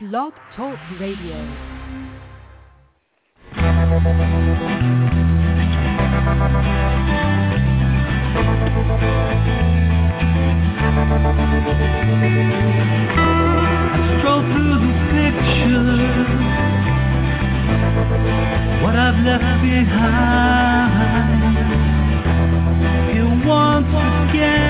Blog Talk Radio. I stroll through the pictures, what I've left behind. Here once again.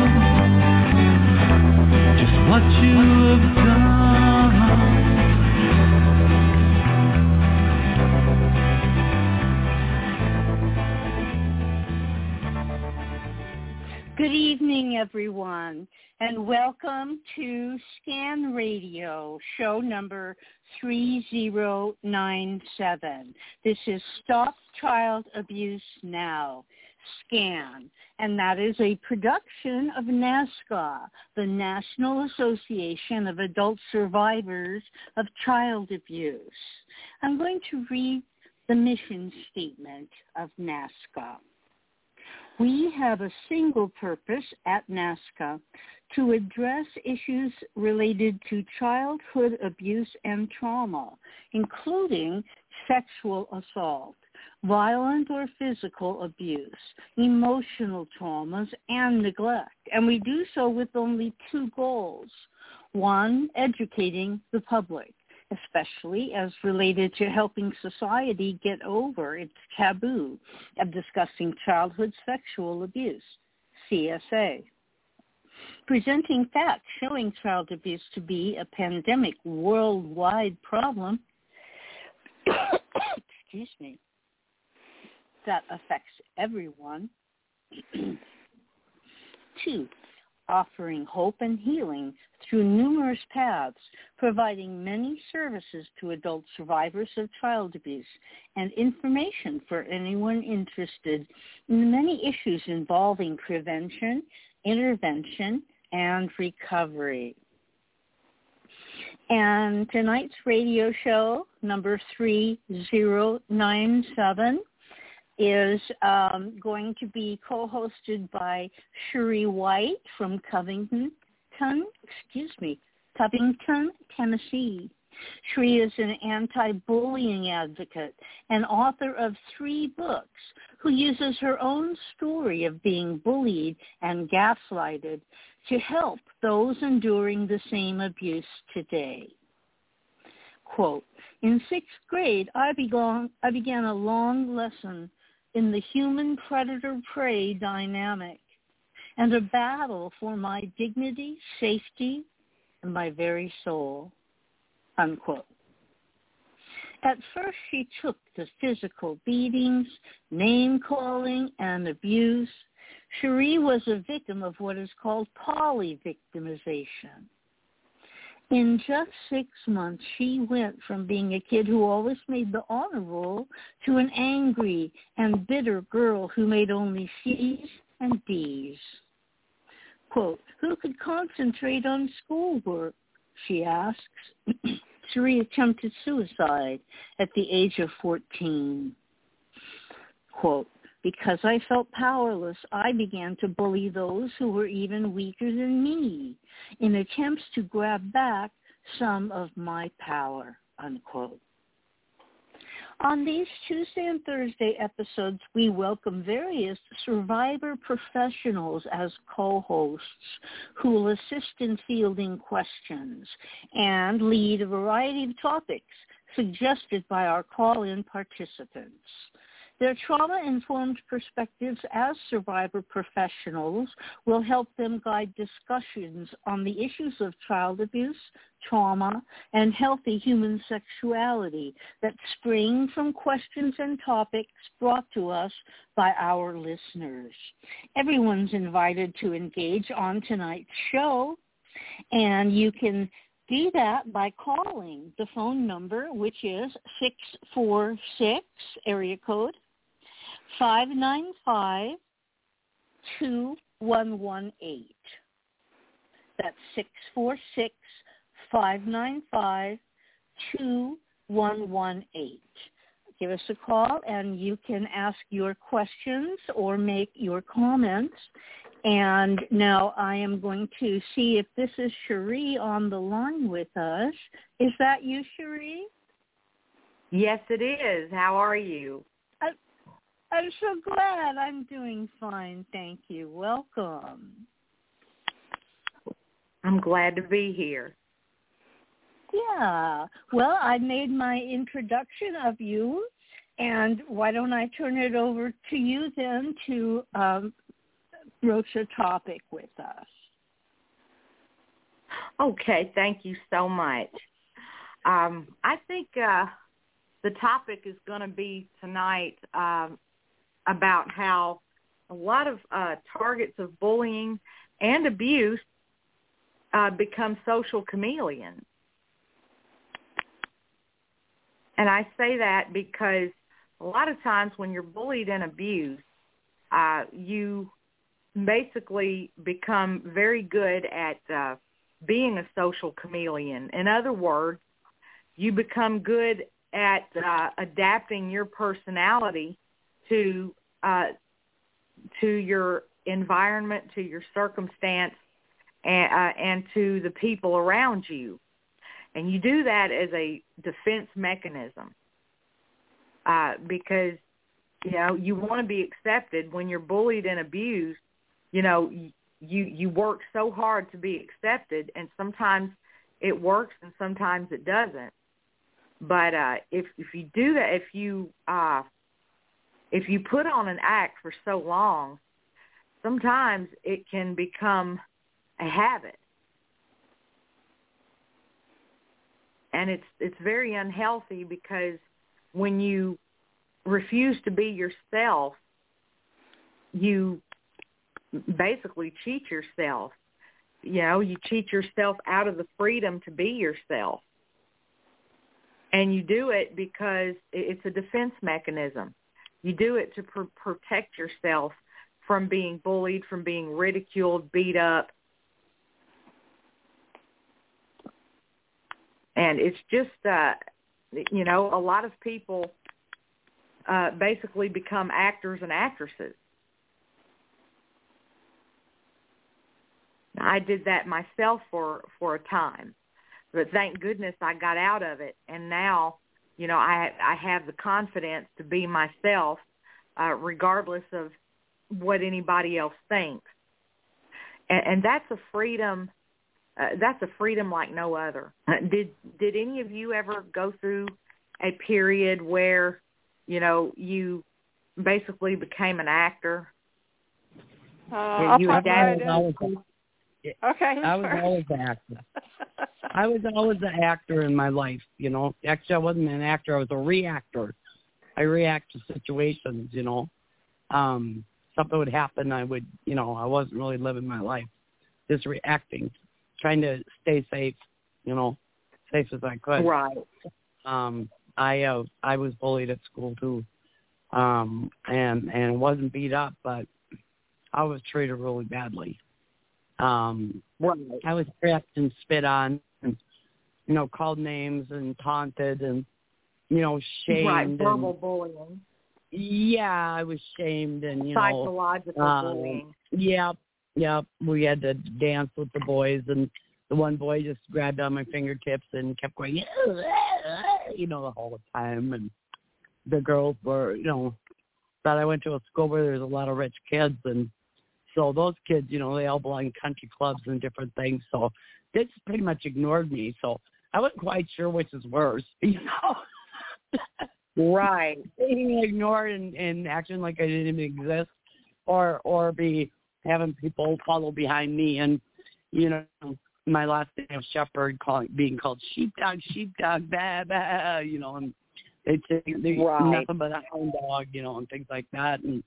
Good evening, everyone, and welcome to Scan Radio, show number 3097. This is Stop Child Abuse Now, SCAN, and that is a production of NAASCA, the National Association of Adult Survivors of Child Abuse. I'm going to read the mission statement of NAASCA. We have a single purpose at NAASCA to address issues related to childhood abuse and trauma, including sexual assault, violent or physical abuse, emotional traumas, and neglect. And we do so with only two goals. One, educating the public especially as related to helping society get over its taboo of discussing childhood sexual abuse, CSA. Presenting facts showing child abuse to be a pandemic worldwide problem, excuse me, that affects everyone. Two, offering hope and healing through numerous paths, providing many services to adult survivors of child abuse and information for anyone interested in the many issues involving prevention, intervention, and recovery. And tonight's radio show, number 3097, is um, going to be co-hosted by Cherie White from Covington, excuse me, Covington, Tennessee. Cherie is an anti-bullying advocate and author of three books who uses her own story of being bullied and gaslighted to help those enduring the same abuse today. Quote, in sixth grade, I began, I began a long lesson in the human predator-prey dynamic and a battle for my dignity, safety, and my very soul, unquote. At first she took the physical beatings, name-calling, and abuse. Cherie was a victim of what is called poly-victimization. In just six months, she went from being a kid who always made the honor roll to an angry and bitter girl who made only C's and D's. Quote, who could concentrate on schoolwork, she asks. Cherie attempted suicide at the age of 14. Quote, because I felt powerless, I began to bully those who were even weaker than me in attempts to grab back some of my power, unquote. On these Tuesday and Thursday episodes, we welcome various survivor professionals as co-hosts who will assist in fielding questions and lead a variety of topics suggested by our call-in participants. Their trauma-informed perspectives as survivor professionals will help them guide discussions on the issues of child abuse, trauma, and healthy human sexuality that spring from questions and topics brought to us by our listeners. Everyone's invited to engage on tonight's show, and you can do that by calling the phone number, which is 646 area code 595 2118. That's six four six five nine five two one one eight. Give us a call and you can ask your questions or make your comments. And now I am going to see if this is Cherie on the line with us. Is that you, Cherie? Yes, it is. How are you? I'm so glad. I'm doing fine. Thank you. Welcome. I'm glad to be here. Yeah. Well, I made my introduction of you, and why don't I turn it over to you then to um, broach a topic with us? Okay. Thank you so much. Um, I think uh, the topic is going to be tonight um, about how a lot of uh, targets of bullying and abuse uh, become social chameleons. And I say that because a lot of times when you're bullied and abused, uh, you basically become very good at uh, being a social chameleon. In other words, you become good at uh, adapting your personality to uh, to your environment, to your circumstance, and, uh, and to the people around you. And you do that as a defense mechanism uh, because you know you want to be accepted when you're bullied and abused. You know you you work so hard to be accepted, and sometimes it works and sometimes it doesn't. But uh, if if you do that, if you uh, if you put on an act for so long, sometimes it can become a habit. And it's it's very unhealthy because when you refuse to be yourself, you basically cheat yourself. You know, you cheat yourself out of the freedom to be yourself. And you do it because it's a defense mechanism. You do it to pr- protect yourself from being bullied, from being ridiculed, beat up. And it's just, uh, you know, a lot of people uh, basically become actors and actresses. I did that myself for for a time, but thank goodness I got out of it. And now you know, I I have the confidence to be myself, uh, regardless of what anybody else thinks, and, and that's a freedom. Uh, that's a freedom like no other. Uh, did did any of you ever go through a period where, you know, you basically became an actor? Uh, I'll you adapted. Okay. I was always an actor. I was always an actor in my life, you know. Actually, I wasn't an actor. I was a reactor. I react to situations, you know. Um, something would happen, I would, you know, I wasn't really living my life, just reacting, trying to stay safe, you know, safe as I could. Right. Um, I uh, I was bullied at school too, um, and and wasn't beat up, but I was treated really badly. Um, right. I was threatened and spit on, and you know, called names and taunted and you know, shamed. Right, verbal and, bullying. Yeah, I was shamed and you psychological know, um, bullying. Yep, yep. We had to dance with the boys, and the one boy just grabbed on my fingertips and kept going, you know, the whole time. And the girls were, you know, thought I went to a school where there's a lot of rich kids, and so those kids, you know, they all belong in country clubs and different things. So they just pretty much ignored me. So I wasn't quite sure which is worse, you know. Right. Being ignored and, and acting like I didn't exist or or be having people follow behind me and you know my last name of shepherd calling being called sheepdog sheepdog bah bah you know and they say they right. nothing but a hound dog you know and things like that and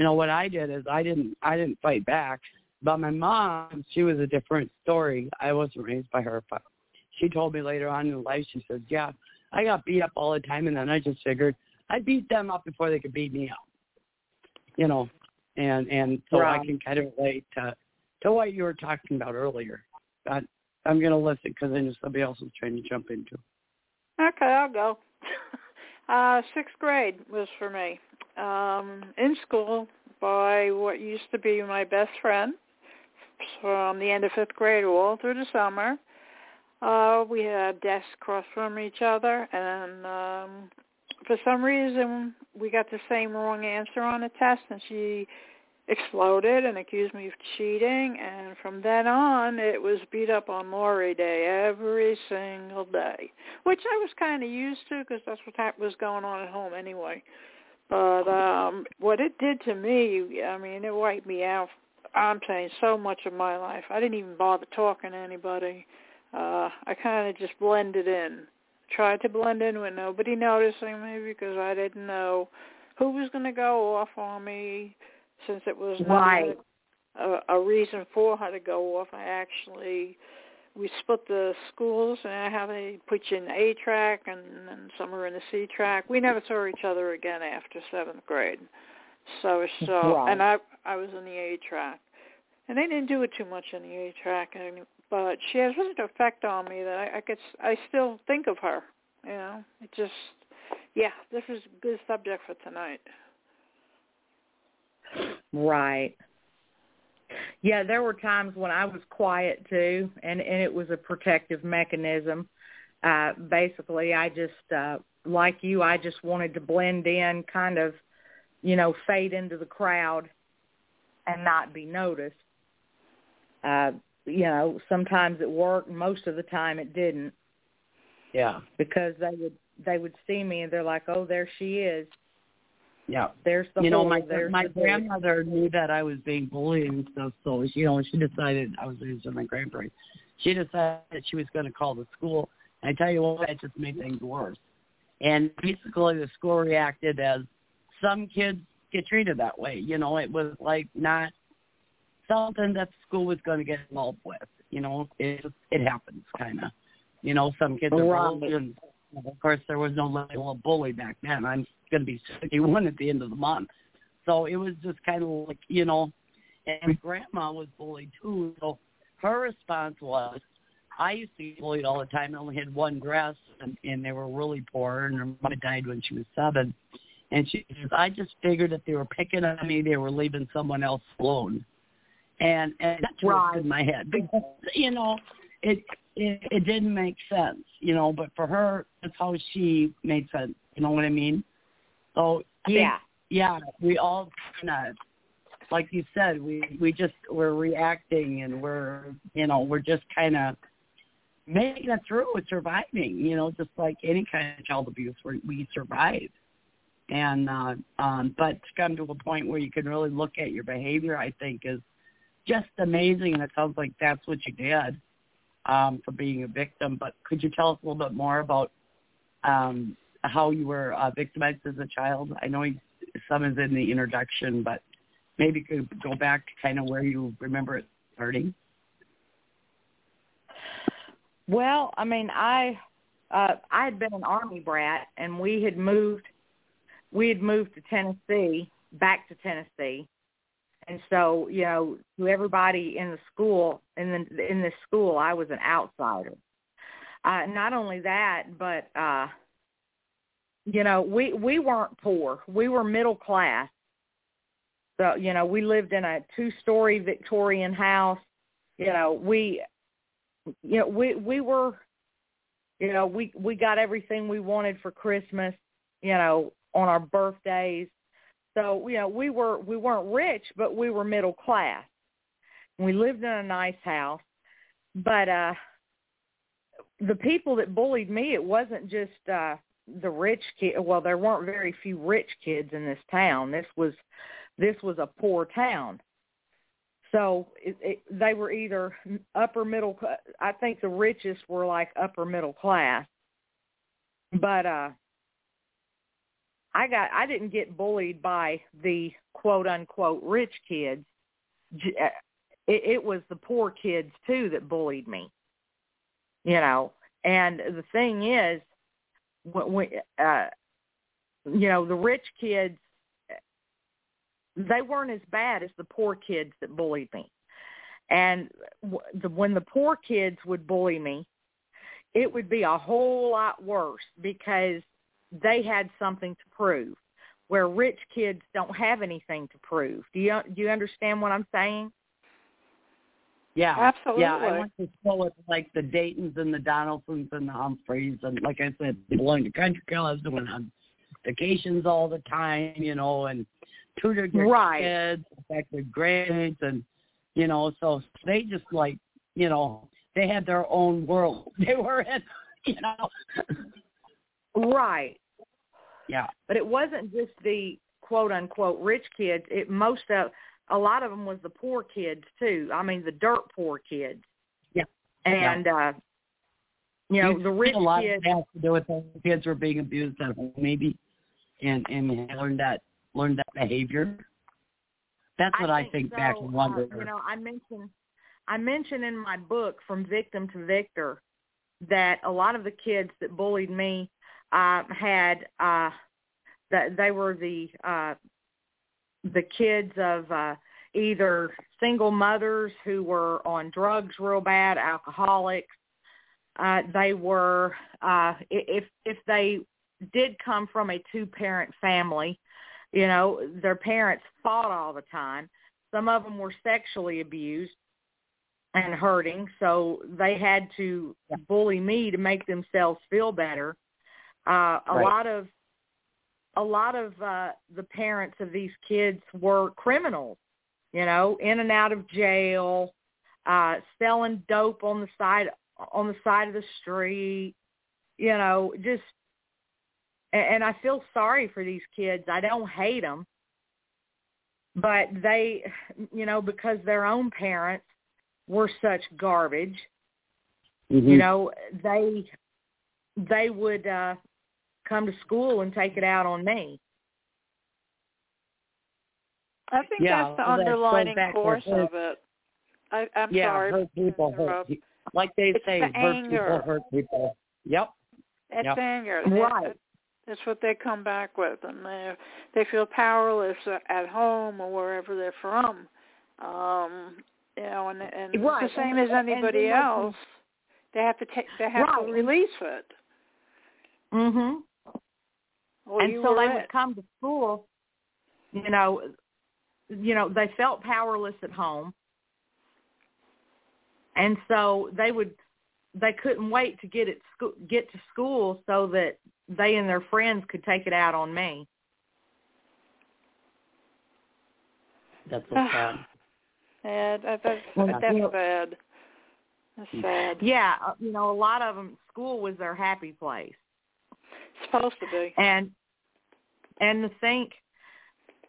you know what I did is I didn't I didn't fight back but my mom she was a different story I wasn't raised by her but she told me later on in life she says yeah I got beat up all the time and then I just figured I'd beat them up before they could beat me up you know and and so right. I can kind of relate to to what you were talking about earlier. But I'm going to listen because I know somebody else was trying to jump into. Okay, I'll go. uh, sixth grade was for me. Um, in school by what used to be my best friend from the end of fifth grade all through the summer. Uh, we had desks across from each other, and um, for some reason we got the same wrong answer on a test, and she exploded and accused me of cheating and from then on it was beat up on Maury Day every single day, which I was kind of used to because that's what was going on at home anyway. But um what it did to me, I mean, it wiped me out. I'm saying so much of my life. I didn't even bother talking to anybody. Uh I kind of just blended in. Tried to blend in with nobody noticing me because I didn't know who was going to go off on me since it was right. a, a reason for her to go off. I actually we split the schools, and I have a put you in the A track, and, and some are in the C track. We never saw each other again after seventh grade. So so, right. and I I was in the A track, and they didn't do it too much in the A track, and, but she has such an effect on me that I, I could I still think of her. You know, it just yeah, this is a good subject for tonight. Right. Yeah, there were times when I was quiet too, and and it was a protective mechanism. Uh, basically, I just uh, like you, I just wanted to blend in, kind of, you know, fade into the crowd, and not be noticed. Uh, you know, sometimes it worked. Most of the time, it didn't. Yeah. Because they would they would see me and they're like, "Oh, there she is," Yeah. There's the you know, whole, my my grandmother knew that I was being bullied and stuff, so you know, she decided I was with my grandparents. She decided that she was going to call the school. And I tell you what, it just made things worse. And basically, the school reacted as some kids get treated that way. You know, it was like not something that the school was going to get involved with. You know, it it happens kind of. You know, some kids are bullied, and of course, there was no level of bully back then. I'm going to be 61 at the end of the month. So it was just kind of like, you know, and grandma was bullied too. So her response was, I used to get bullied all the time. I only had one dress, and, and they were really poor, and her mom died when she was seven. And she says, I just figured that they were picking on me, they were leaving someone else alone. And and that's right. in my head because you know it, it it didn't make sense, you know. But for her, that's how she made sense. You know what I mean? So yeah, yeah, we all kind of, like you said, we we just we're reacting and we're you know we're just kind of making it through with surviving. You know, just like any kind of child abuse, we we survive. And uh, um, but to come to a point where you can really look at your behavior, I think is just amazing. And it sounds like that's what you did um, for being a victim. But could you tell us a little bit more about um, how you were uh, victimized as a child? I know some is in the introduction, but maybe you could go back to kind of where you remember it starting. Well, I mean, I uh, I had been an army brat, and we had moved we had moved to Tennessee, back to Tennessee, and so you know, to everybody in the school in the in this school, I was an outsider. Uh, not only that, but uh, you know, we we weren't poor. We were middle class. So, you know, we lived in a two-story Victorian house. You know, we you know, we we were you know, we we got everything we wanted for Christmas, you know, on our birthdays. So, you know, we were we weren't rich, but we were middle class. We lived in a nice house. But uh the people that bullied me, it wasn't just uh the rich kid. Well, there weren't very few rich kids in this town. This was this was a poor town. So it, it, they were either upper middle. I think the richest were like upper middle class. But uh I got I didn't get bullied by the quote unquote rich kids. Uh, it, it was the poor kids too that bullied me. You know, and the thing is, when, uh, you know, the rich kids, they weren't as bad as the poor kids that bullied me. And the, when the poor kids would bully me, it would be a whole lot worse because they had something to prove where rich kids don't have anything to prove. Do you do you understand what I'm saying? Yeah, absolutely. Yeah, I went to school with like the Daytons and the Donaldsons and the Humphreys, and like I said, belonging to country clubs, went on vacations all the time, you know, and tutored their right. kids, affected grades, and you know, so they just like, you know, they had their own world. They were in, you know. Right. Yeah. But it wasn't just the quote unquote rich kids. It most of a lot of them was the poor kids too. I mean the dirt poor kids. Yeah. And yeah. uh you know, you the rich a lot kids has to do with the kids were being abused at home maybe and and learn that learn that behavior. That's what I I think, so. back in wonder. Uh, you know, I mentioned I mentioned in my book From Victim to Victor that a lot of the kids that bullied me uh, had uh, that they were the uh, the kids of uh, either single mothers who were on drugs real bad, alcoholics. Uh, they were uh, if if they did come from a two parent family, you know, their parents fought all the time. Some of them were sexually abused and hurting, so they had to bully me to make themselves feel better. Uh, a Right. lot of a lot of uh, the parents of these kids were criminals, you know, in and out of jail, uh, selling dope on the side on the side of the street, you know, just. And I feel sorry for these kids. I don't hate them, but they, you know, because their own parents were such garbage, Mhm. you know, they they would uh come to school and take it out on me. I think Yeah, that's the underlining back course of it. I, I'm yeah, sorry. hurt people hurt. interrupt. pe- Like they It's say, the hurt anger. people hurt people. Yep. It's Yep. anger. Right. That's what they come back with, and they they feel powerless at home or wherever they're from. Um, you know, and and it's Right, the same and- as anybody else. They have to take. They have Right. to release it. Mhm. Well, and so were they it. would come to school, you know, you know, they felt powerless at home. And so they would they couldn't wait to get it school get to school so that they and their friends could take it out on me. That's so sad. Yeah, that, that's Well, that's you know- That's sad. Yeah, uh, you know, a lot of them school was their happy place. It's supposed to be. and and to think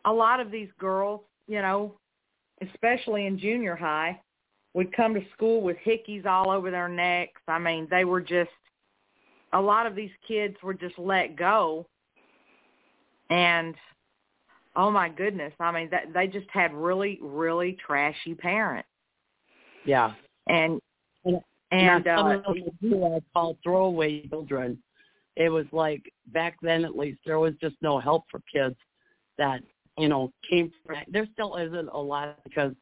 a lot of these girls you know especially in junior high would come to school with hickeys all over their necks i mean they were just a lot of these kids were just let go and oh my goodness i mean that they just had really really trashy parents Yeah. and And- and uh I call throwaway children. It was like back then, at least, there was just no help for kids that you know came from. There still isn't a lot because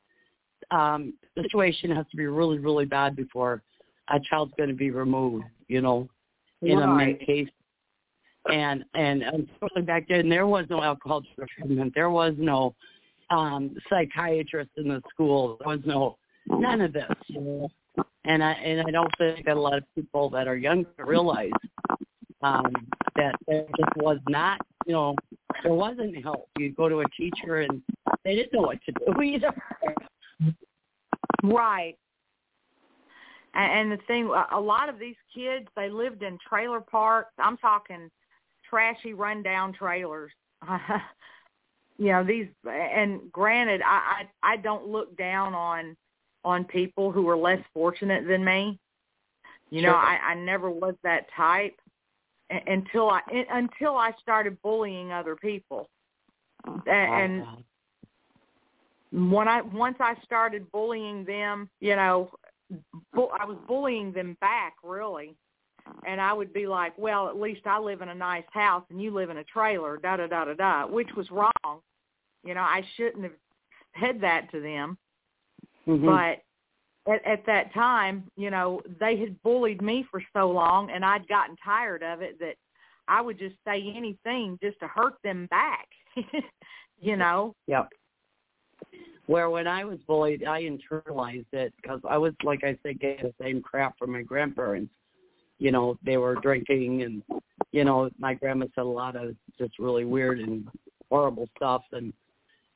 um, the situation has to be really, really bad before a child's going to be removed. You know, in a many Right. cases. And and unfortunately back then there was no alcohol treatment. There was no um psychiatrist in the school. There was no none of this, you know. And I and I don't think that a lot of people that are younger realize um that there just was not, you know, there wasn't help. You'd go to a teacher and they didn't know what to do either. Right. And, and the thing, a- a lot of these kids, they lived in trailer parks. I'm talking trashy, rundown trailers. you know these, and granted, I, I I don't look down on on people who are less fortunate than me. You sure. know, I, I never was that type until I until I started bullying other people, and when I once I started bullying them, you know, bu- I was bullying them back really, and I would be like, well, at least I live in a nice house and you live in a trailer, da da da da da, which was wrong. You know, I shouldn't have said that to them, Mhm. but at, at that time, you know, they had bullied me for so long, and I'd gotten tired of it that I would just say anything just to hurt them back. you know. Yep. Where when I was bullied, I internalized it because I was, like I said, getting the same crap from my grandparents. You know, they were drinking, and you know, my grandma said a lot of just really weird and horrible stuff, and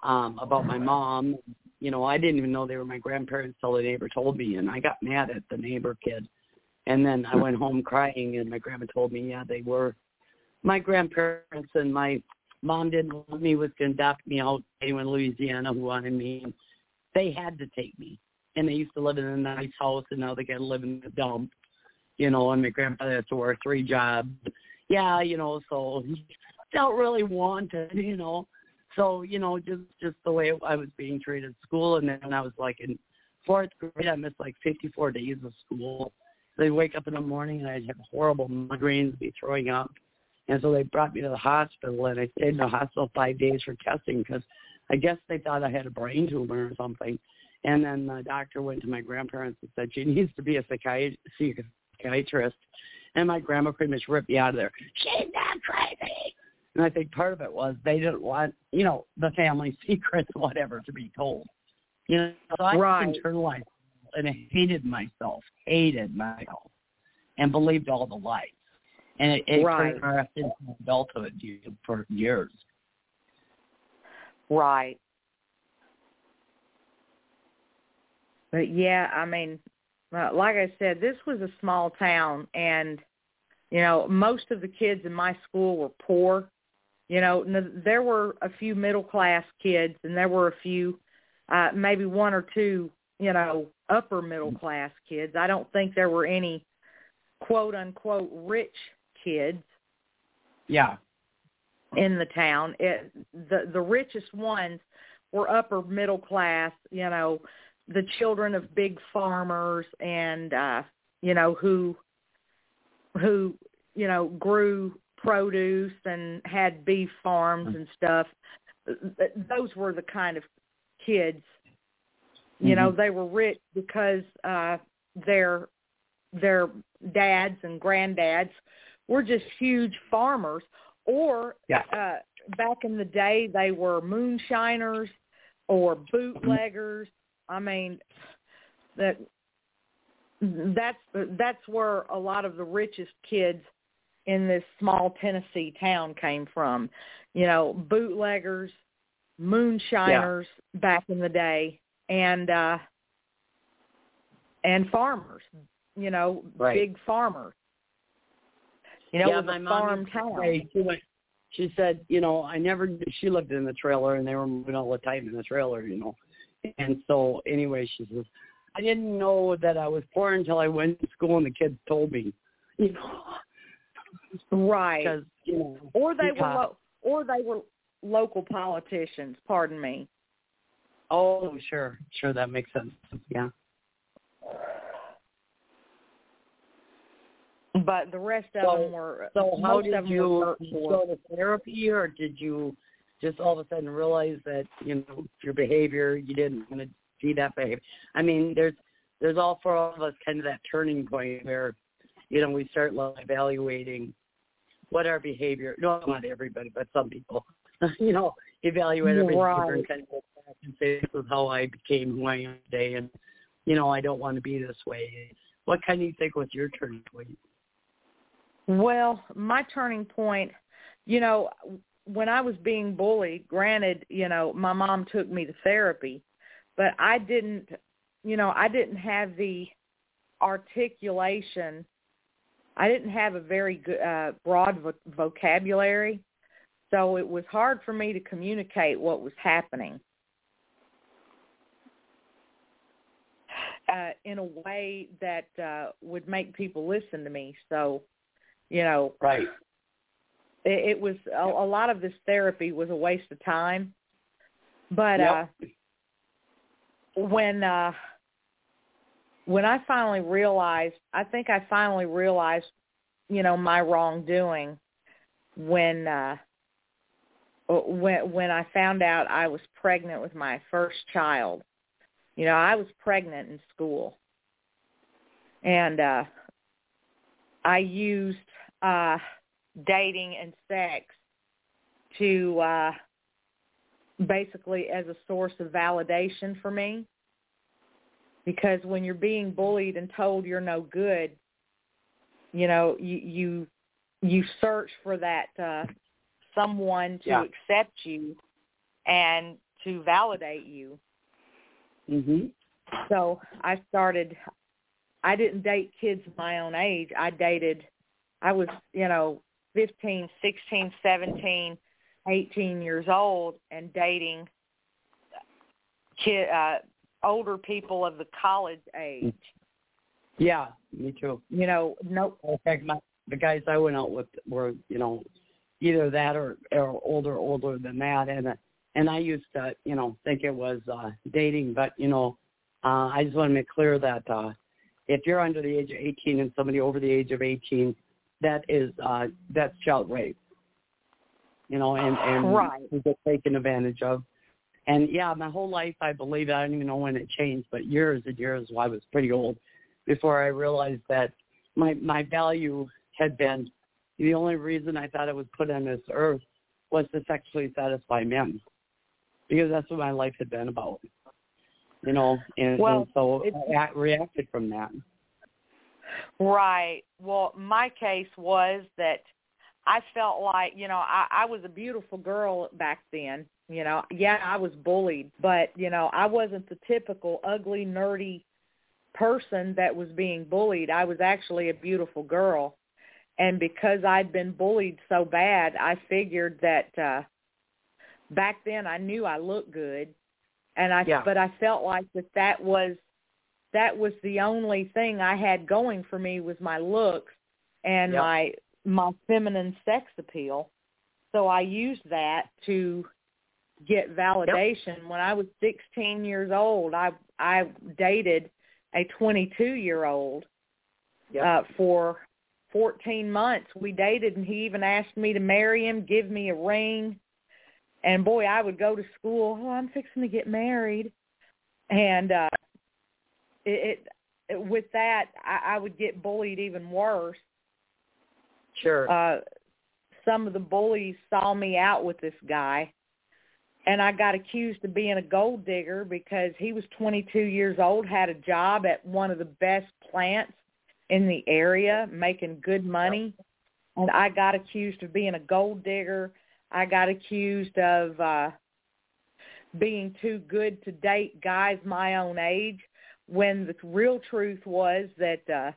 um about my mom. You know, I didn't even know they were my grandparents till the neighbor told me, and I got mad at the neighbor kid. And then I went home crying, and my grandma told me, yeah, they were my grandparents, and my mom didn't want me, was going to adopt me out anyone in Louisiana who wanted me. And they had to take me. And they used to live in a nice house, and now they got to live in the dump. You know, and my grandfather had to work three jobs. Yeah, you know, so felt really wanted, you know. So, you know, just just the way I was being treated at school. And then I was like in fourth grade, I missed like 54 days of school. They'd wake up in the morning, and I'd have horrible migraines, be throwing up. And so they brought me to the hospital, and I stayed in the hospital five days for testing because I guess they thought I had a brain tumor or something. And then the doctor went to my grandparents and said she needs to be a psychiatrist. And my grandma pretty much ripped me out of there. She's not crazy. And I think part of it was they didn't want, you know, the family secrets, whatever, to be told. You know, so I Right. internalized and I hated myself, hated myself, and believed all the lies and it, it Right. progressed into adulthood for years. Right. But yeah, I mean, uh, like I said, this was a small town, and you know, most of the kids in my school were poor. You know, there were a few middle class kids, and there were a few, uh, maybe one or two, you know, upper middle class kids. I don't think there were any quote unquote rich kids Yeah. in the town. It, the the richest ones were upper middle class, you know, the children of big farmers and uh you know who who you know grew produce and had beef farms and stuff. Those were the kind of kids. You know, they were rich because uh their their dads and granddads were just huge farmers or Yeah. uh back in the day they were moonshiners or bootleggers i mean that that's that's where a lot of the richest kids in this small tennessee town came from you know bootleggers moonshiners back in the day and uh and farmers you know Right. big farmers you know, yeah, my a mom farm town. she, went, she said, you know, I never. She lived in the trailer, and they were moving all the time in the trailer, you know. And so, anyway, she says, I didn't know that I was poor until I went to school, and the kids told me, you know, Right. because you know, Or they were lo- or they were local politicians, pardon me. Oh, sure, sure, that makes sense. Yeah. But the rest of So- them were So how most did of them you, were did you go to therapy, or did you just all of a sudden realize that you know your behavior you didn't want to see that behavior? I mean, there's there's all for all of us kind of that turning point where you know we start like evaluating what our behavior. No, not everybody, but some people. you know, evaluate our behavior Right. and kind of go back and say this is how I became who I am today, and you know I don't want to be this way. What kind of you think was your turning point? Well, my turning point, you know, when I was being bullied, granted, you know, my mom took me to therapy, but I didn't, you know, I didn't have the articulation I didn't have a very good uh, broad vo- vocabulary, so it was hard for me to communicate what was happening uh, in a way that uh, would make people listen to me. So, you know, right. It, it was a, a lot of this therapy was a waste of time, but yep. uh, when uh, when I finally realized, I think I finally realized, you know, my wrongdoing when uh when when I found out I was pregnant with my first child. You know, I was pregnant in school. And uh I used uh dating and sex to uh basically as a source of validation for me because when you're being bullied and told you're no good, you know, you you you search for that uh someone to yeah. accept you and to validate you. Mhm. So I started I didn't date kids my own age. I dated I was, you know, 15, 16, 17, 18 years old and dating kid uh older people of the college age. Yeah, me too. You know, no. In fact, my the guys I went out with were, you know, either that or, or older, older than that, and uh, and I used to, you know, think it was uh dating, but you know, uh I just want to make clear that uh if you're under the age of 18 and somebody over the age of 18, that is uh that's child rape. You know, and and right. you get taken advantage of. And yeah, my whole life I believe I don't even know when it changed, but years and years well, I was pretty old before I realized that my my value had been the only reason I thought I was put on this earth was to sexually satisfy men. Because that's what my life had been about. You know, and, well, and so I reacted from that. Right. Well, my case was that I felt like, you know, I, I was a beautiful girl back then. You know, yeah, I was bullied, but you know, I wasn't the typical ugly, nerdy person that was being bullied. I was actually a beautiful girl. And because I'd been bullied so bad, I figured that uh back then I knew I looked good. And I Yeah. but I felt like that that was that was the only thing I had going for me was my looks and Yep. my my feminine sex appeal. So I used that to get validation. When I was 16 years old, I I dated a 22 year old Yep. uh, for 14 months. We dated, and he even asked me to marry him, give me a ring. And boy, I would go to school. Oh, I'm fixing to get married, and uh, it, it with that, I, I would get bullied even worse. Sure. Uh, some of the bullies saw me out with this guy, and I got accused of being a gold digger because he was 22 years old, had a job at one of the best plants in the area, making good money, and I got accused of being a gold digger. I got accused of uh being too good to date guys my own age when the real truth was that uh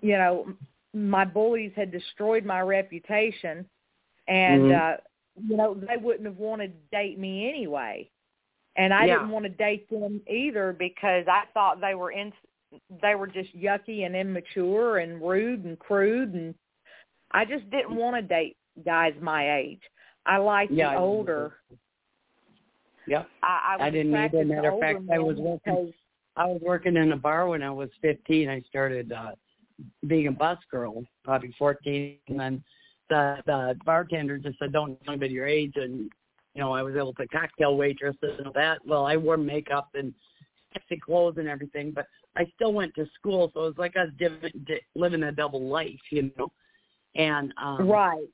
you know my bullies had destroyed my reputation and Mhm. uh you know they wouldn't have wanted to date me anyway and I Yeah. didn't want to date them either because I thought they were in they were just yucky and immature and rude and crude and I just didn't want to date guys my age. I liked Yeah, the know. older. Yep. I, I, was I didn't either. Matter of fact, I was working- I was working in a bar when I was 15. I started uh being a bus girl, probably 14, and then the the bartender just said, "Don't tell anybody your age." And you know, I was able to cocktail waitress and all that. Well, I wore makeup and sexy clothes and everything, but I still went to school, so it was like I was div- di- living a double life, you know. And um right.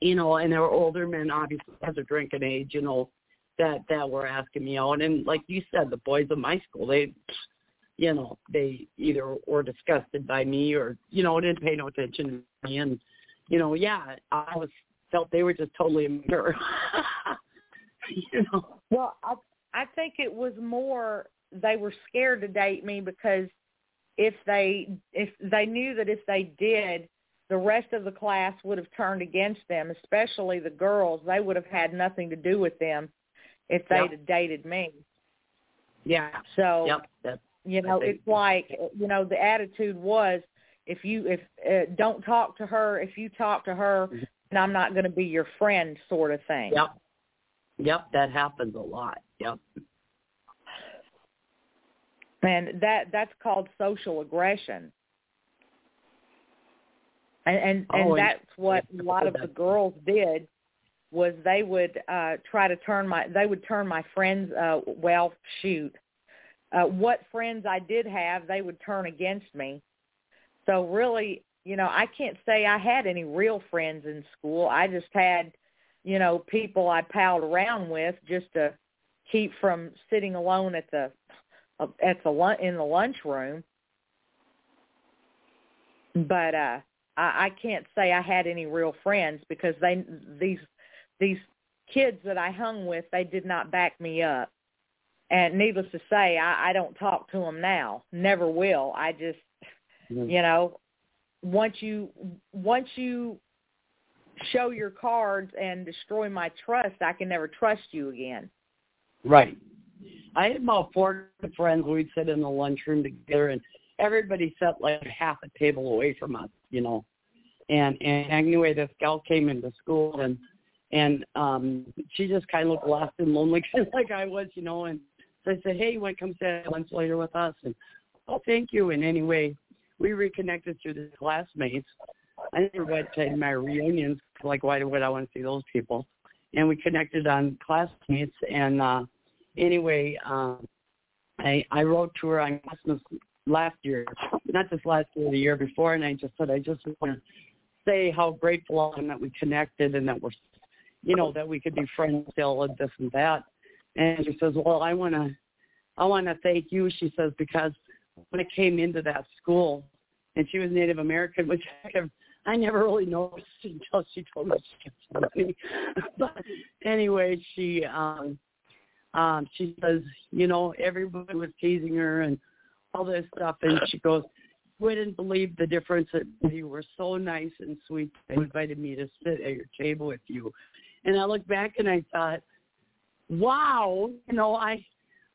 you know, and there were older men, obviously, as a drinking age, you know, that that were asking me out. And like you said, the boys of my school, they, you know, they either were disgusted by me or you know didn't pay no attention to me. And you know, yeah, I was felt they were just totally immature. you know. Well, I I think it was more they were scared to date me because if they if they knew that if they did the rest of the class would have turned against them especially the girls they would have had nothing to do with them if they'd Yep. have dated me Yeah. so Yep. That's you know it's like you know the attitude was if you if uh, don't talk to her if you talk to her Mhm. and i'm not going to be your friend sort of thing Yep. Yep, that happens a lot. Yep. and that that's called social aggression and and, Oh, and and- that's what a lot of the girls did was they would uh try to turn my they would turn my friends uh well shoot uh what friends I did have they would turn against me so really you know I can't say I had any real friends in school I just had you know people I palled around with just to keep from sitting alone at the at the in the lunchroom but uh I, I can't say I had any real friends because they these these kids that I hung with they did not back me up. And needless to say, I, I don't talk to them now. Never will. I just Mhm. you know once you once you show your cards and destroy my trust, I can never trust you again. Right. I had about four friends. We'd sit in the lunchroom together, and everybody sat like half a table away from us, you know. And and anyway, this gal came into school, and and um she just kind of looked lost and lonely, kind of like I was, you know. And so I said, "Hey, you want to come sit at lunch later with us?" And oh, thank you. And anyway, we reconnected through the classmates. I never went to my reunions. Like, why would I want to see those people? And we connected on classmates, and uh anyway, um, I I wrote to her on Christmas last year, not this last year, the year before, and I just said I just want to say how grateful I am that we connected and that we're, you know, that we could be friends still and this and that. And she says, well, I want to, I want to thank you. She says because when I came into that school, and she was Native American, which I I never really noticed until she told me she. But anyway, she um um she says, you know, everybody was teasing her and all this stuff and she goes, Wouldn't believe the difference that you were so nice and sweet they invited me to sit at your table with you. And I look back and I thought, Wow, you know, I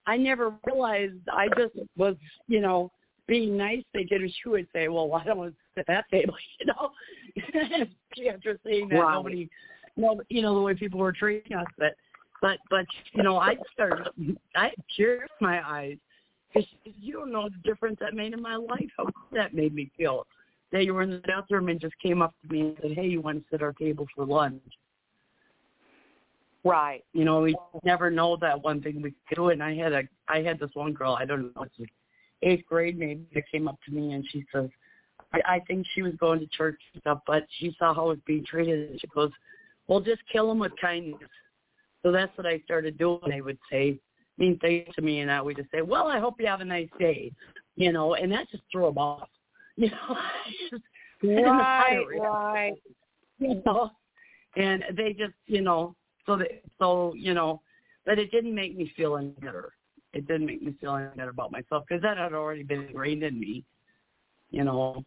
I never realized I just was, you know, being nice thinking she would say, Well, why don't we sit at that table, you know? After seeing that Right. nobody no you know, the way people were treating us but but but you know, I started I had tears in my eyes because you don't know the difference that made in my life. How that made me feel. That you were in the bathroom and just came up to me and said, "Hey, you want to sit at our table for lunch?" Right. You know, we never know that one thing we could do. And I had a, I had this one girl. I don't know, it's like eighth grade maybe that came up to me and she says, I, I think she was going to church and stuff, but she saw how it was being treated and she goes, "Well, just kill them with kindness." So that's what I started doing. They would say mean things to me, and I would just say, "Well, I hope you have a nice day," you know, and that just threw them off. You know, Just- I didn't know how to Right, right. You know, and they just, you know, so that, so you know, but it didn't make me feel any better. It didn't make me feel any better about myself because that had already been ingrained in me. You know.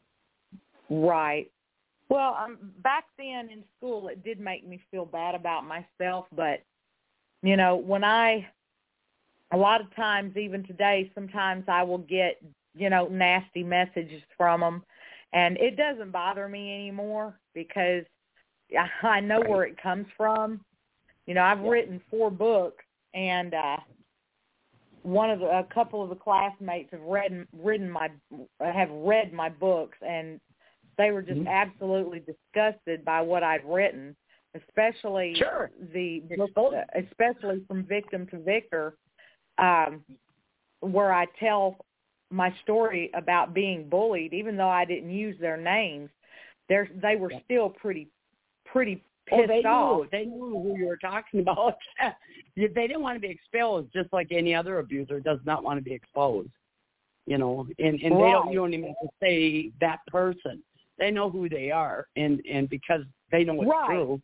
Right. Well, um, back then in school, it did make me feel bad about myself, but you know, when I, a lot of times, even today, sometimes I will get, you know, nasty messages from them, and it doesn't bother me anymore because I- I know where it comes from. You know, I've Yeah. written four books, and uh one of the, a couple of the classmates have read written my have read my books and they were just Mhm. absolutely disgusted by what I'd written, especially Sure. the especially from victim to victor, um, where I tell my story about being bullied, even though I didn't use their names. They're, they were Yeah. still pretty pretty Oh, pissed they off. knew. They knew who you were talking about. they didn't want to be exposed, just like any other abuser does not want to be exposed. You know, and and they don't. You don't even have to say that person. They know who they are, and and because they know it's Right. true,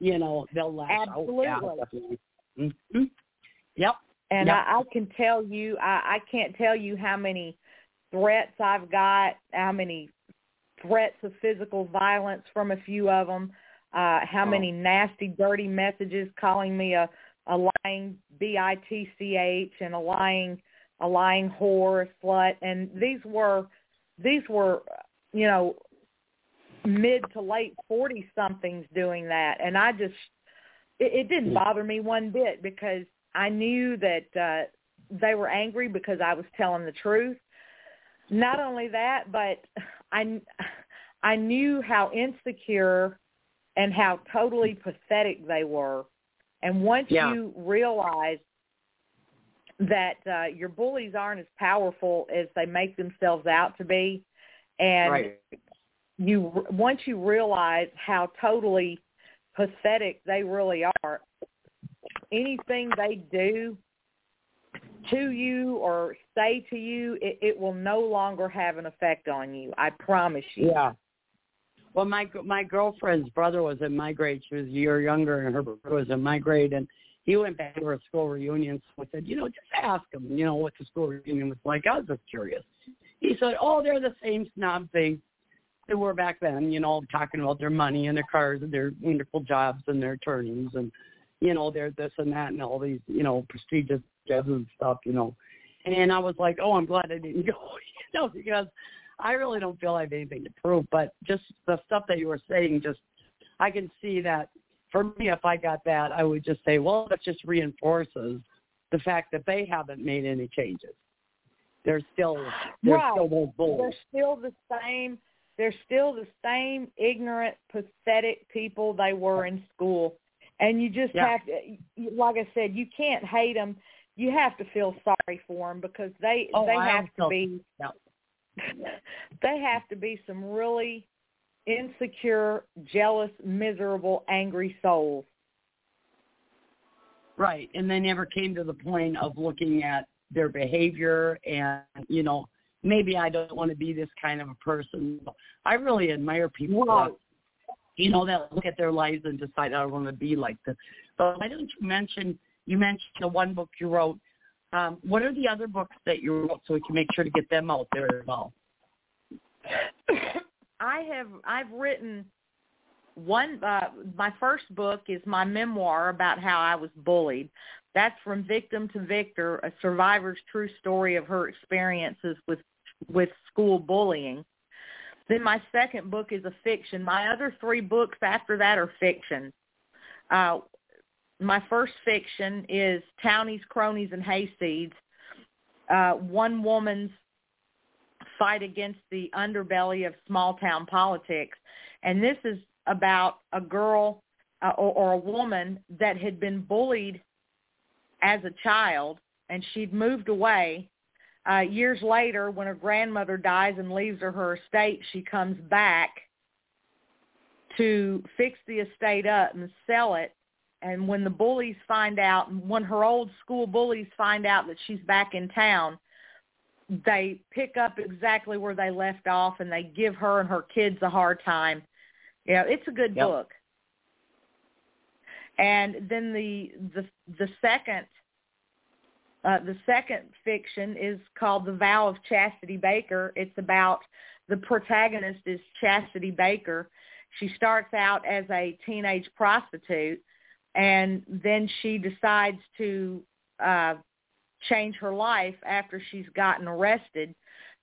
you know, they'll lash Absolutely. out. Yeah, definitely. hmm Yep. And Yeah. I, I can tell you, I, I can't tell you how many threats I've got, how many threats of physical violence from a few of them, uh, how oh. many nasty, dirty messages calling me a, a lying B-I-T-C-H and a lying, a lying whore, a slut. And these were, these were, you know, mid to late 40 somethings doing that. And I just, it, it didn't bother me one bit because I knew that, uh, they were angry because I was telling the truth. Not only that, but I I knew how insecure and how totally pathetic they were. And once yeah. you realize that uh, your bullies aren't as powerful as they make themselves out to be, and right. you once you realize how totally pathetic they really are, anything they do to you or say to you, it, it will no longer have an effect on you. I promise you. Yeah. Well, my my girlfriend's brother was in my grade. She was a year younger, and her brother was in my grade, and he went back to a school reunion. So I said, you know, just ask him, you know, what the school reunion was like. I was just curious. He said, oh, they're the same snob thing they were back then. You know, talking about their money and their cars and their wonderful jobs and their attorneys and you know, they're this and that and all these, you know, prestigious jobs and stuff, you know. And I was like, oh, I'm glad I didn't go, you know, because I really don't feel I have anything to prove. But just the stuff that you were saying, just I can see that for me, if I got that, I would just say, well, that just reinforces the fact that they haven't made any changes. They're still they're right. still those bulls. They're still the same. They're still the same ignorant, pathetic people they were in school. And you just yeah. have to, like I said, you can't hate them. You have to feel sorry for them because they oh, they I have to be yeah. they have to be some really insecure, jealous, miserable, angry souls. Right, and they never came to the point of looking at their behavior and you know maybe I don't want to be this kind of a person. I really admire people that you know, that look at their lives and decide I want to be like this. But why don't you mention you mentioned the one book you wrote. Um, what are the other books that you wrote so we can make sure to get them out there as well? I have I've written one uh my first book is my memoir about how I was bullied. That's from victim to victor, a survivor's true story of her experiences with with school bullying. Then my second book is a fiction. My other three books after that are fiction. Uh, my first fiction is Townies, Cronies, and Hayseeds. Uh, one woman's fight against the underbelly of small town politics. And this is about a girl uh, or, or a woman that had been bullied as a child and she'd moved away uh, years later, when her grandmother dies and leaves her her estate, she comes back to fix the estate up and sell it. And when the bullies find out, when her old school bullies find out that she's back in town, they pick up exactly where they left off and they give her and her kids a hard time. Yeah, it's a good yep. book. And then the the the second uh, the second fiction is called The Vow of Chastity Baker. It's about the protagonist is Chastity Baker. She starts out as a teenage prostitute, and then she decides to uh, change her life after she's gotten arrested.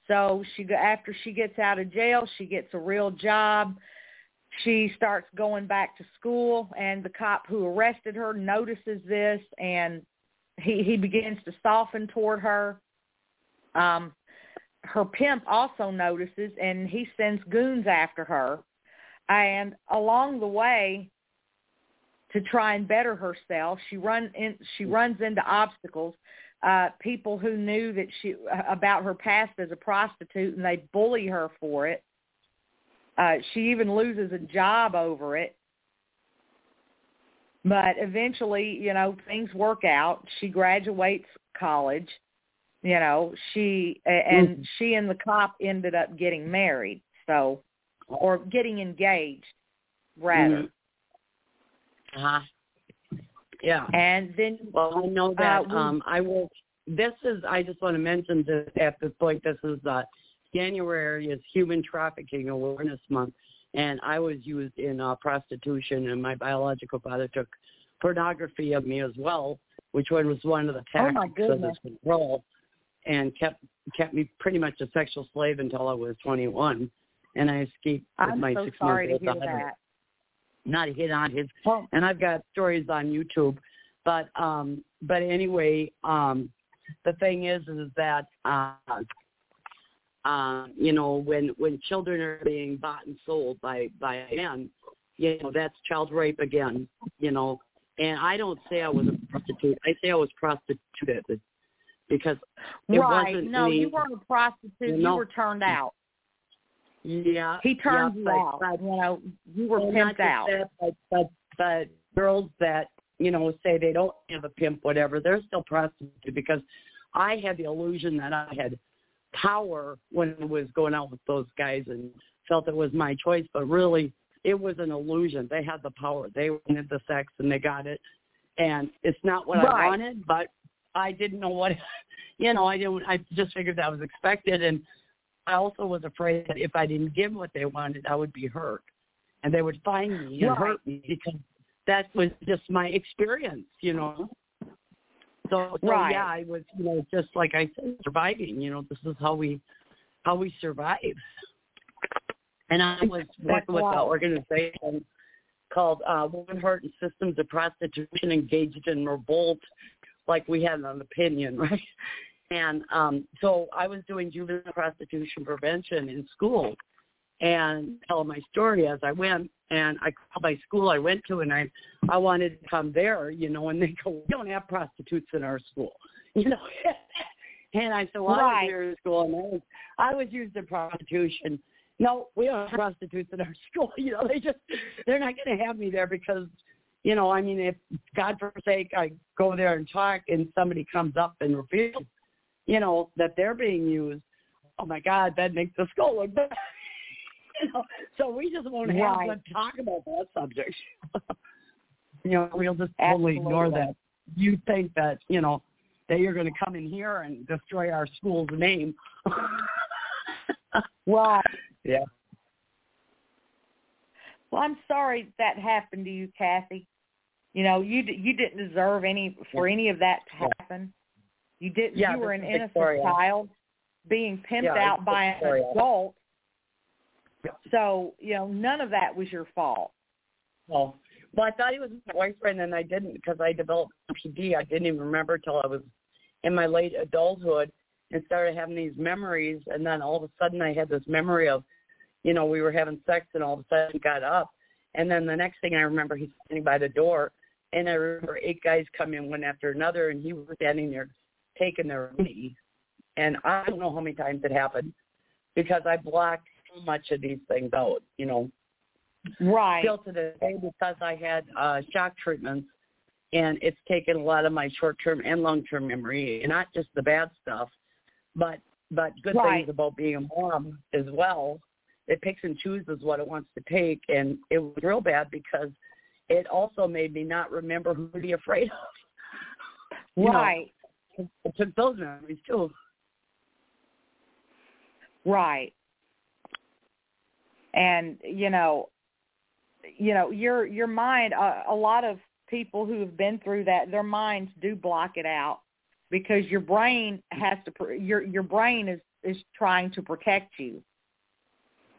So she after she gets out of jail, she gets a real job. She starts going back to school, and the cop who arrested her notices this and he he begins to soften toward her. Um, her pimp also notices, and he sends goons after her. And along the way, to try and better herself, she run in, she runs into obstacles. Uh, people who knew that she about her past as a prostitute, and they bully her for it. Uh, she even loses a job over it. But eventually, you know, things work out. She graduates college. You know, she and mm-hmm. she and the cop ended up getting married. So, or getting engaged, rather. Mm-hmm. Uh huh. Yeah. And then, well, I know that uh, um I worked this is I just want to mention this at this point. This is uh, January is Human Trafficking Awareness Month, and I was used in uh, prostitution, and my biological father took pornography of me as well, which one was one of the Oh, tactics of goodness. his control, and kept kept me pretty much a sexual slave until I was 21, and I escaped with I'm my so six sorry to hear daughter. that. Not hit on his Well, and I've got stories on YouTube. But um but anyway, um the thing is is that uh uh, you know, when when children are being bought and sold by by men, you know, that's child rape again, you know. And I don't say I was a prostitute. I say I was prostituted because it right. wasn't No, any, you weren't a prostitute. No. You were turned out. Yeah. He turned yeah, out. but- you know, you were pimped out. That, but, but but girls that you know say they don't have a pimp, whatever, they're still prostituted because I had the illusion that I had power when I was going out with those guys and felt it was my choice, but really it was an illusion. They had the power. They wanted the sex and they got it, and it's not what I wanted, but I didn't know what. You know, I didn't. I just figured that was expected, and I also was afraid that if I didn't give what they wanted, I would be hurt, and they would find me and Right. hurt me because that was just my experience, you know. So, so Right. yeah, I was, you know, just like I said, surviving. You know, this is how we how we survive. And I was working with an organization called uh, Women Hurt and Systems of Prostitution Engaged in Revolt, like we had an opinion, right? And um, so I was doing juvenile prostitution prevention in school and tell my story as I went. And I called my school I went to, and I I wanted to come there, you know. And they go, we don't have prostitutes in our school, you know. and I said, well, I Right. was here in school, and I was I was used in prostitution. No, we don't have prostitutes in our school. You know, they just they're not going to have me there because you know, I mean, if God forsake, I go there and talk, and somebody comes up and reveals, you know, that they're being used. Oh my God, that makes the school look bad. you know, so we just won't have Right. them talk about that subject. you know, we'll just totally ignore that. You think that you know that you're going to come in here and destroy our school's name. Right. yeah. Well, I'm sorry that happened to you, Kathy. You know, you d- you didn't deserve any for any of that to happen. You didn't. Yeah, you were an innocent Victoria. child being pimped Yeah, out by an adult. Yeah. So you know, none of that was your fault. Well, well, I thought he was my boyfriend, and I didn't because I developed OCD. I didn't even remember till I was in my late adulthood and started having these memories. And then all of a sudden, I had this memory of, you know, we were having sex, and all of a sudden, got up. And then the next thing I remember, he's standing by the door, and I remember eight guys come in one after another, and he was standing there taking their money. And I don't know how many times it happened because I blocked so much of these things out, you know Right. still to this day because I had uh, shock treatments, and it's taken a lot of my short-term and long-term memory, and not just the bad stuff, but but good Right. things about being a mom as well. It picks and chooses what it wants to take, and it was real bad because it also made me not remember who to be afraid of. Right. It took those memories too. Right. And you know, you know, your your mind. Uh, a lot of people who have been through that, their minds do block it out because your brain has to. Your your brain is is trying to protect you.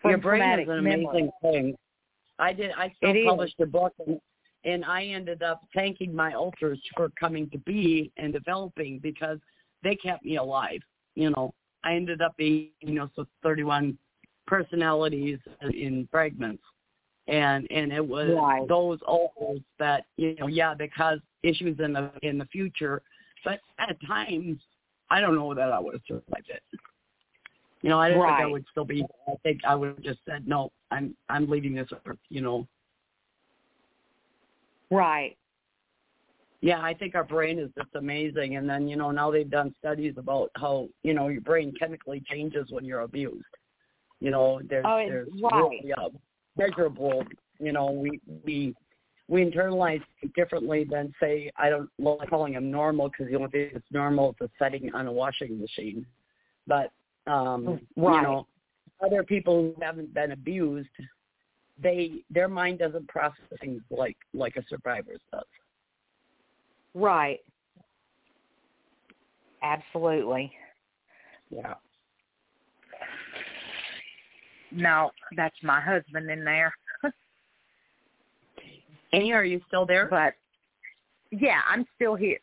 Your brain is an memory. amazing thing. I did. I still It is. published a book, and, and I ended up thanking my ulcers for coming to be and developing because they kept me alive. You know, I ended up being, you know, so 31 personalities in fragments, and and it was Right. those ulcers that you know, yeah, they caused issues in the in the future, but at times I don't know that I would have survived it. You know, I didn't think I would still be. I think I would have just said, no, I'm I'm leaving this earth. You know, Right. yeah, I think our brain is just amazing. And then you know now they've done studies about how you know your brain chemically changes when you're abused. You know, there's Oh, there's right. really uh, measurable. You know, we we we internalize differently than say I don't like calling them normal because the only thing that's normal is a setting on a washing machine. But um, right. you know, other people who haven't been abused, they their mind doesn't process things like like a survivor's does. Right. Absolutely. Yeah. No, that's my husband in there. Annie, are you still there? But yeah, I'm still here.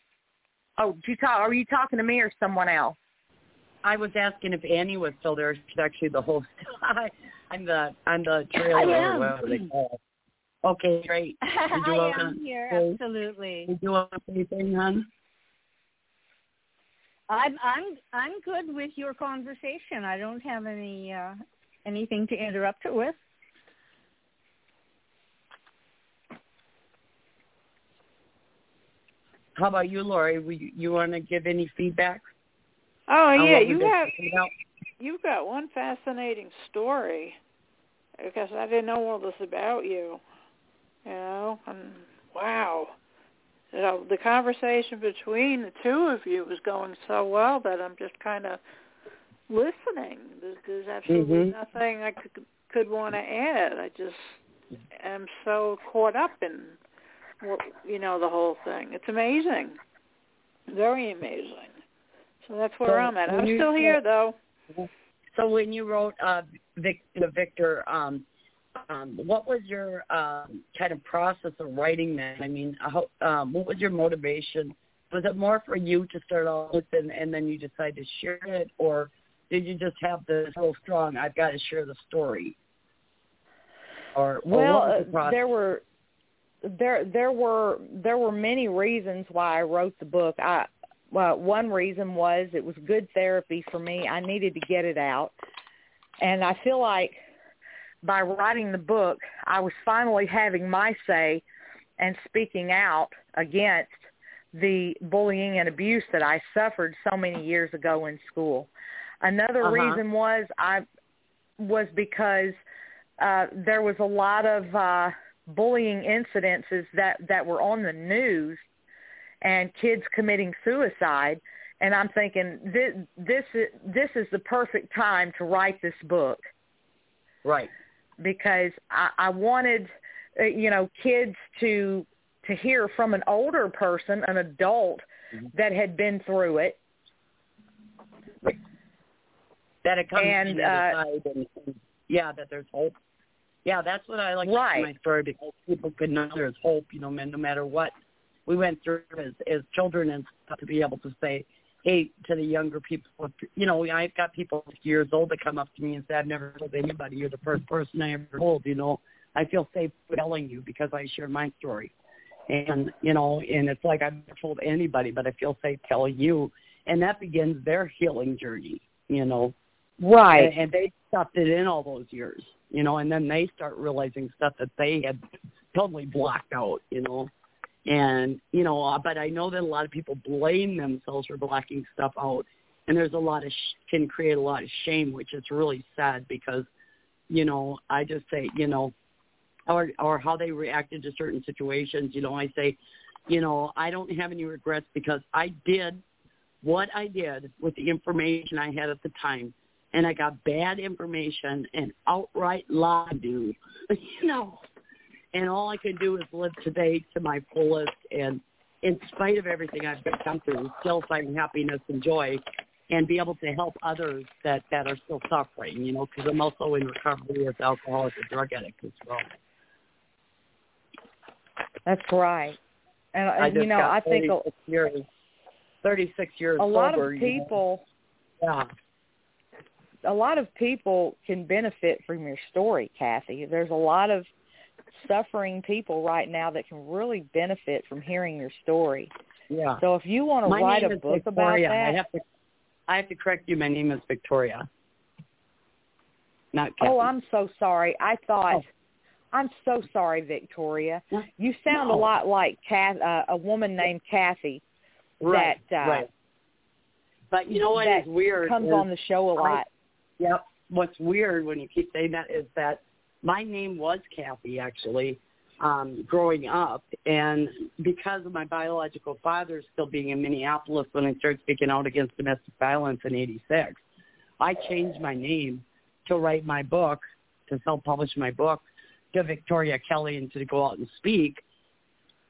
Oh, did you talk? Are you talking to me or someone else? I was asking if Annie was still there. She's actually the host. I'm the I'm the trailer. I am. Whatever they call it. Okay, great. Did you I am here, say- absolutely. Did you want to say anything, hon? I'm I'm I'm good with your conversation. I don't have any uh anything to interrupt it with. How about you, Lori? Will you, you want to give any feedback? Oh yeah, you have you've got one fascinating story because I didn't know all this about you. You know, and wow, you know, the conversation between the two of you was going so well that I'm just kind of listening. There's, there's absolutely Mhm. nothing I could could want to add. I just am so caught up in, what- you know, the whole thing. It's amazing, very amazing. So that's where So I'm at. I'm still here though. So when you wrote uh, Vic, the Victor, um, um, what was your um, kind of process of writing that? I mean, how, um, what was your motivation? Was it more for you to start off with, and, and then you decided to share it, or did you just have the so strong? I've got to share the story. Or, or Well, the uh, there were there there were there were many reasons why I wrote the book. I well, one reason was it was good therapy for me. I needed to get it out. And I feel like by writing the book, I was finally having my say and speaking out against the bullying and abuse that I suffered so many years ago in school. Another Uh-huh. reason was I was because uh there was a lot of uh bullying incidences that that were on the news and kids committing suicide and I'm thinking this this is this is the perfect time to write this book right. because I, I wanted uh, you know kids to to hear from an older person, an adult Mhm. that had been through it. That it comes And, to the uh, side, and, and yeah, that there's hope. Yeah, that's what I like Right. about my story because people could know there's hope. You know, no matter what we went through as as children and stuff, to be able to say, hey, to the younger people, you know, I've got people years old that come up to me and say, I've never told anybody. You're the first person I ever told. You know, I feel safe telling you because I share my story. And you know, and it's like I've never told anybody, but I feel safe telling you, and that begins their healing journey. You know, Right. and, and they stuffed it in all those years, you know, and then they start realizing stuff that they had totally blocked out, you know. And, you know, uh, but I know that a lot of people blame themselves for blocking stuff out. And there's a lot of, sh- can create a lot of shame, which is really sad because, you know, I just say, you know, or, or how they reacted to certain situations. You know, I say, you know, I don't have any regrets because I did what I did with the information I had at the time and I got bad information and outright lied to, you know. And all I can do is live today to my fullest, and in spite of everything I've gone through, still find happiness and joy, and be able to help others that that are still suffering, you know, because I'm also in recovery as alcoholic and drug addict as well. That's right. And, and you know, I think a, 36 years, 36 years a lot sober, of you know. people Yeah. a lot of people can benefit from your story, Kathy. There's a lot of suffering people right now that can really benefit from hearing your story. Yeah. So if you want to My write a book about that, I have to I have to correct you. My name is Victoria. Not Kathy. oh, I'm so sorry. I thought Oh. I'm so sorry, Victoria. No. You sound a lot like Kath, uh, a woman named Kathy right, that uh, right. But you know what is weird? comes is- on the show a lot. Yep. What's weird when you keep saying that is that my name was Kathy actually. um, growing up. And because of my biological father still being in Minneapolis when I started speaking out against domestic violence in 86, I changed my name to write my book, to self-publish my book to Victoria Kelly and to go out and speak.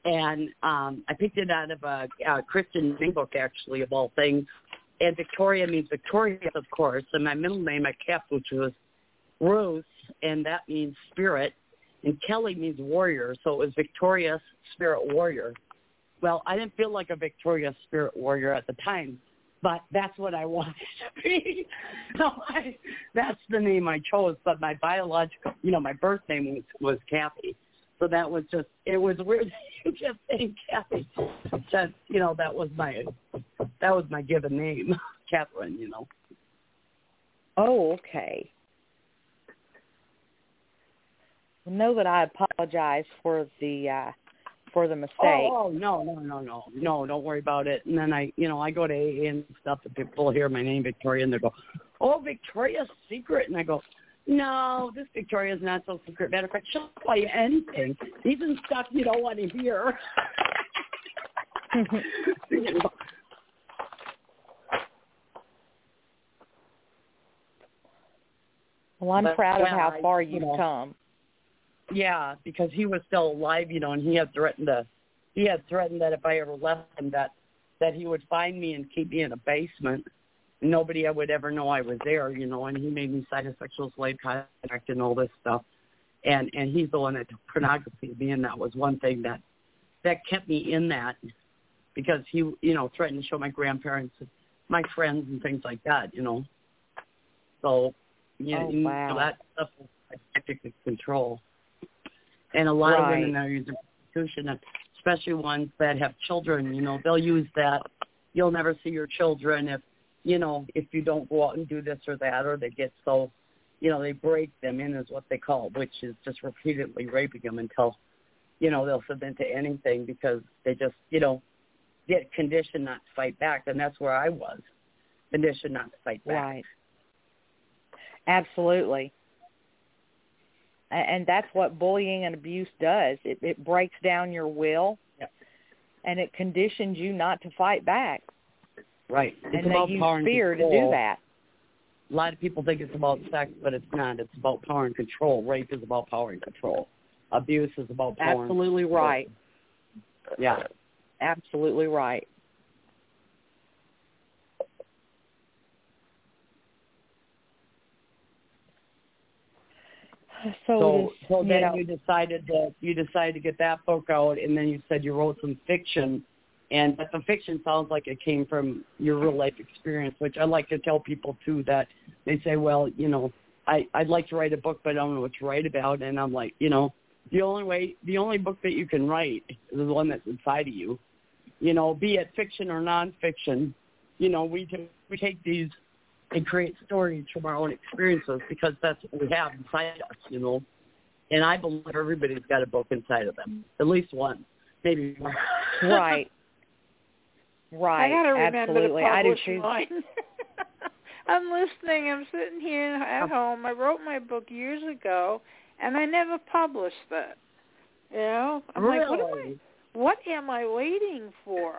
And um, I picked it out of a, a Christian book, actually, of all things. And Victoria means victorious, of course. And my middle name I kept, which was Ruth, and that means spirit and Kelly means warrior, so it was victorious spirit warrior. Well, I didn't feel like a victorious spirit warrior at the time, but that's what I wanted to be. So I, that's the name I chose. But my biological, you know, my birth name was, was Kathy. So that was just, it was weird you just saying Kathy. Just, you know, that was my, that was my given name, Catherine, you know. Oh, okay know that I apologize for the uh for the mistake. Oh, oh no, no, no, no, no! Don't worry about it. And then I, you know, I go to AA and stuff, and people hear my name, Victoria, and they go, "Oh, Victoria's Secret," and I go, "No, this Victoria's not so secret. Matter of fact, she'll tell you anything, even stuff you don't want to hear." well, I'm but, proud of how far I, you've you know, come. Yeah, because he was still alive, you know, and he had threatened to he had threatened that if I ever left him that that he would find me and keep me in a basement. Nobody would ever know I was there, you know, and he made me sign a sexual slave contract and all this stuff. And and he's the one that took pornography to me and that was one thing that that kept me in that because he you know, threatened to show my grandparents my friends and things like that, you know. So you oh, know, wow. that stuff was tactic control and a lot right. of women are using prostitution, especially ones that have children. You know, they'll use that. You'll never see your children if you know if you don't go out and do this or that, or they get so, you know, they break them in is what they call it, which is just repeatedly raping them until, you know, they'll submit to anything because they just, you know, get conditioned not to fight back, and that's where I was, conditioned not to fight back. Right. Absolutely and that's what bullying and abuse does. It, it breaks down your will, yep. and it conditions you not to fight back. Right. It's and they use fear to do that. A lot of people think it's about sex, but it's not. It's about power and control. Rape is about power and control. Abuse is about power. Absolutely right. Yeah. Absolutely right. So, so, so then you decided that you decided to get that book out, and then you said you wrote some fiction, and but the fiction sounds like it came from your real life experience, which I like to tell people too. That they say, well, you know, I I'd like to write a book, but I don't know what to write about, and I'm like, you know, the only way, the only book that you can write is the one that's inside of you, you know, be it fiction or nonfiction. You know, we we take these and create stories from our own experiences because that's what we have inside us, you know. And I believe everybody's got a book inside of them, at least one, maybe more. Right. Right. I gotta remember Absolutely. to publish I do too. mine. I'm listening. I'm sitting here at oh. home. I wrote my book years ago, and I never published it. You know, I'm really? like, what am I? What am I waiting for?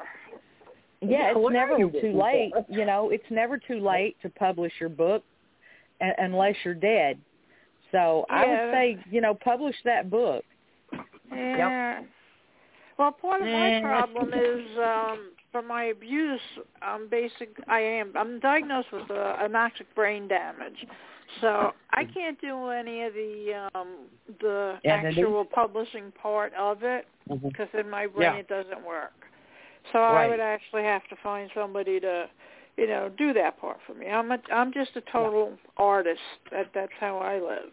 Yeah, it's never too late. for? You know, it's never too late to publish your book a- unless you're dead. So I would say, you know, publish that book. Yeah. Well, part of my Eh. problem is um from my abuse. I'm basic. I am. I'm diagnosed with uh, anoxic brain damage, so I can't do any of the um the Editing? actual publishing part of it Mhm. because in my brain Yeah. it doesn't work. So I would actually have to find somebody to, you know, do that part for me. I'm a, I'm just a total artist. That that's how I live.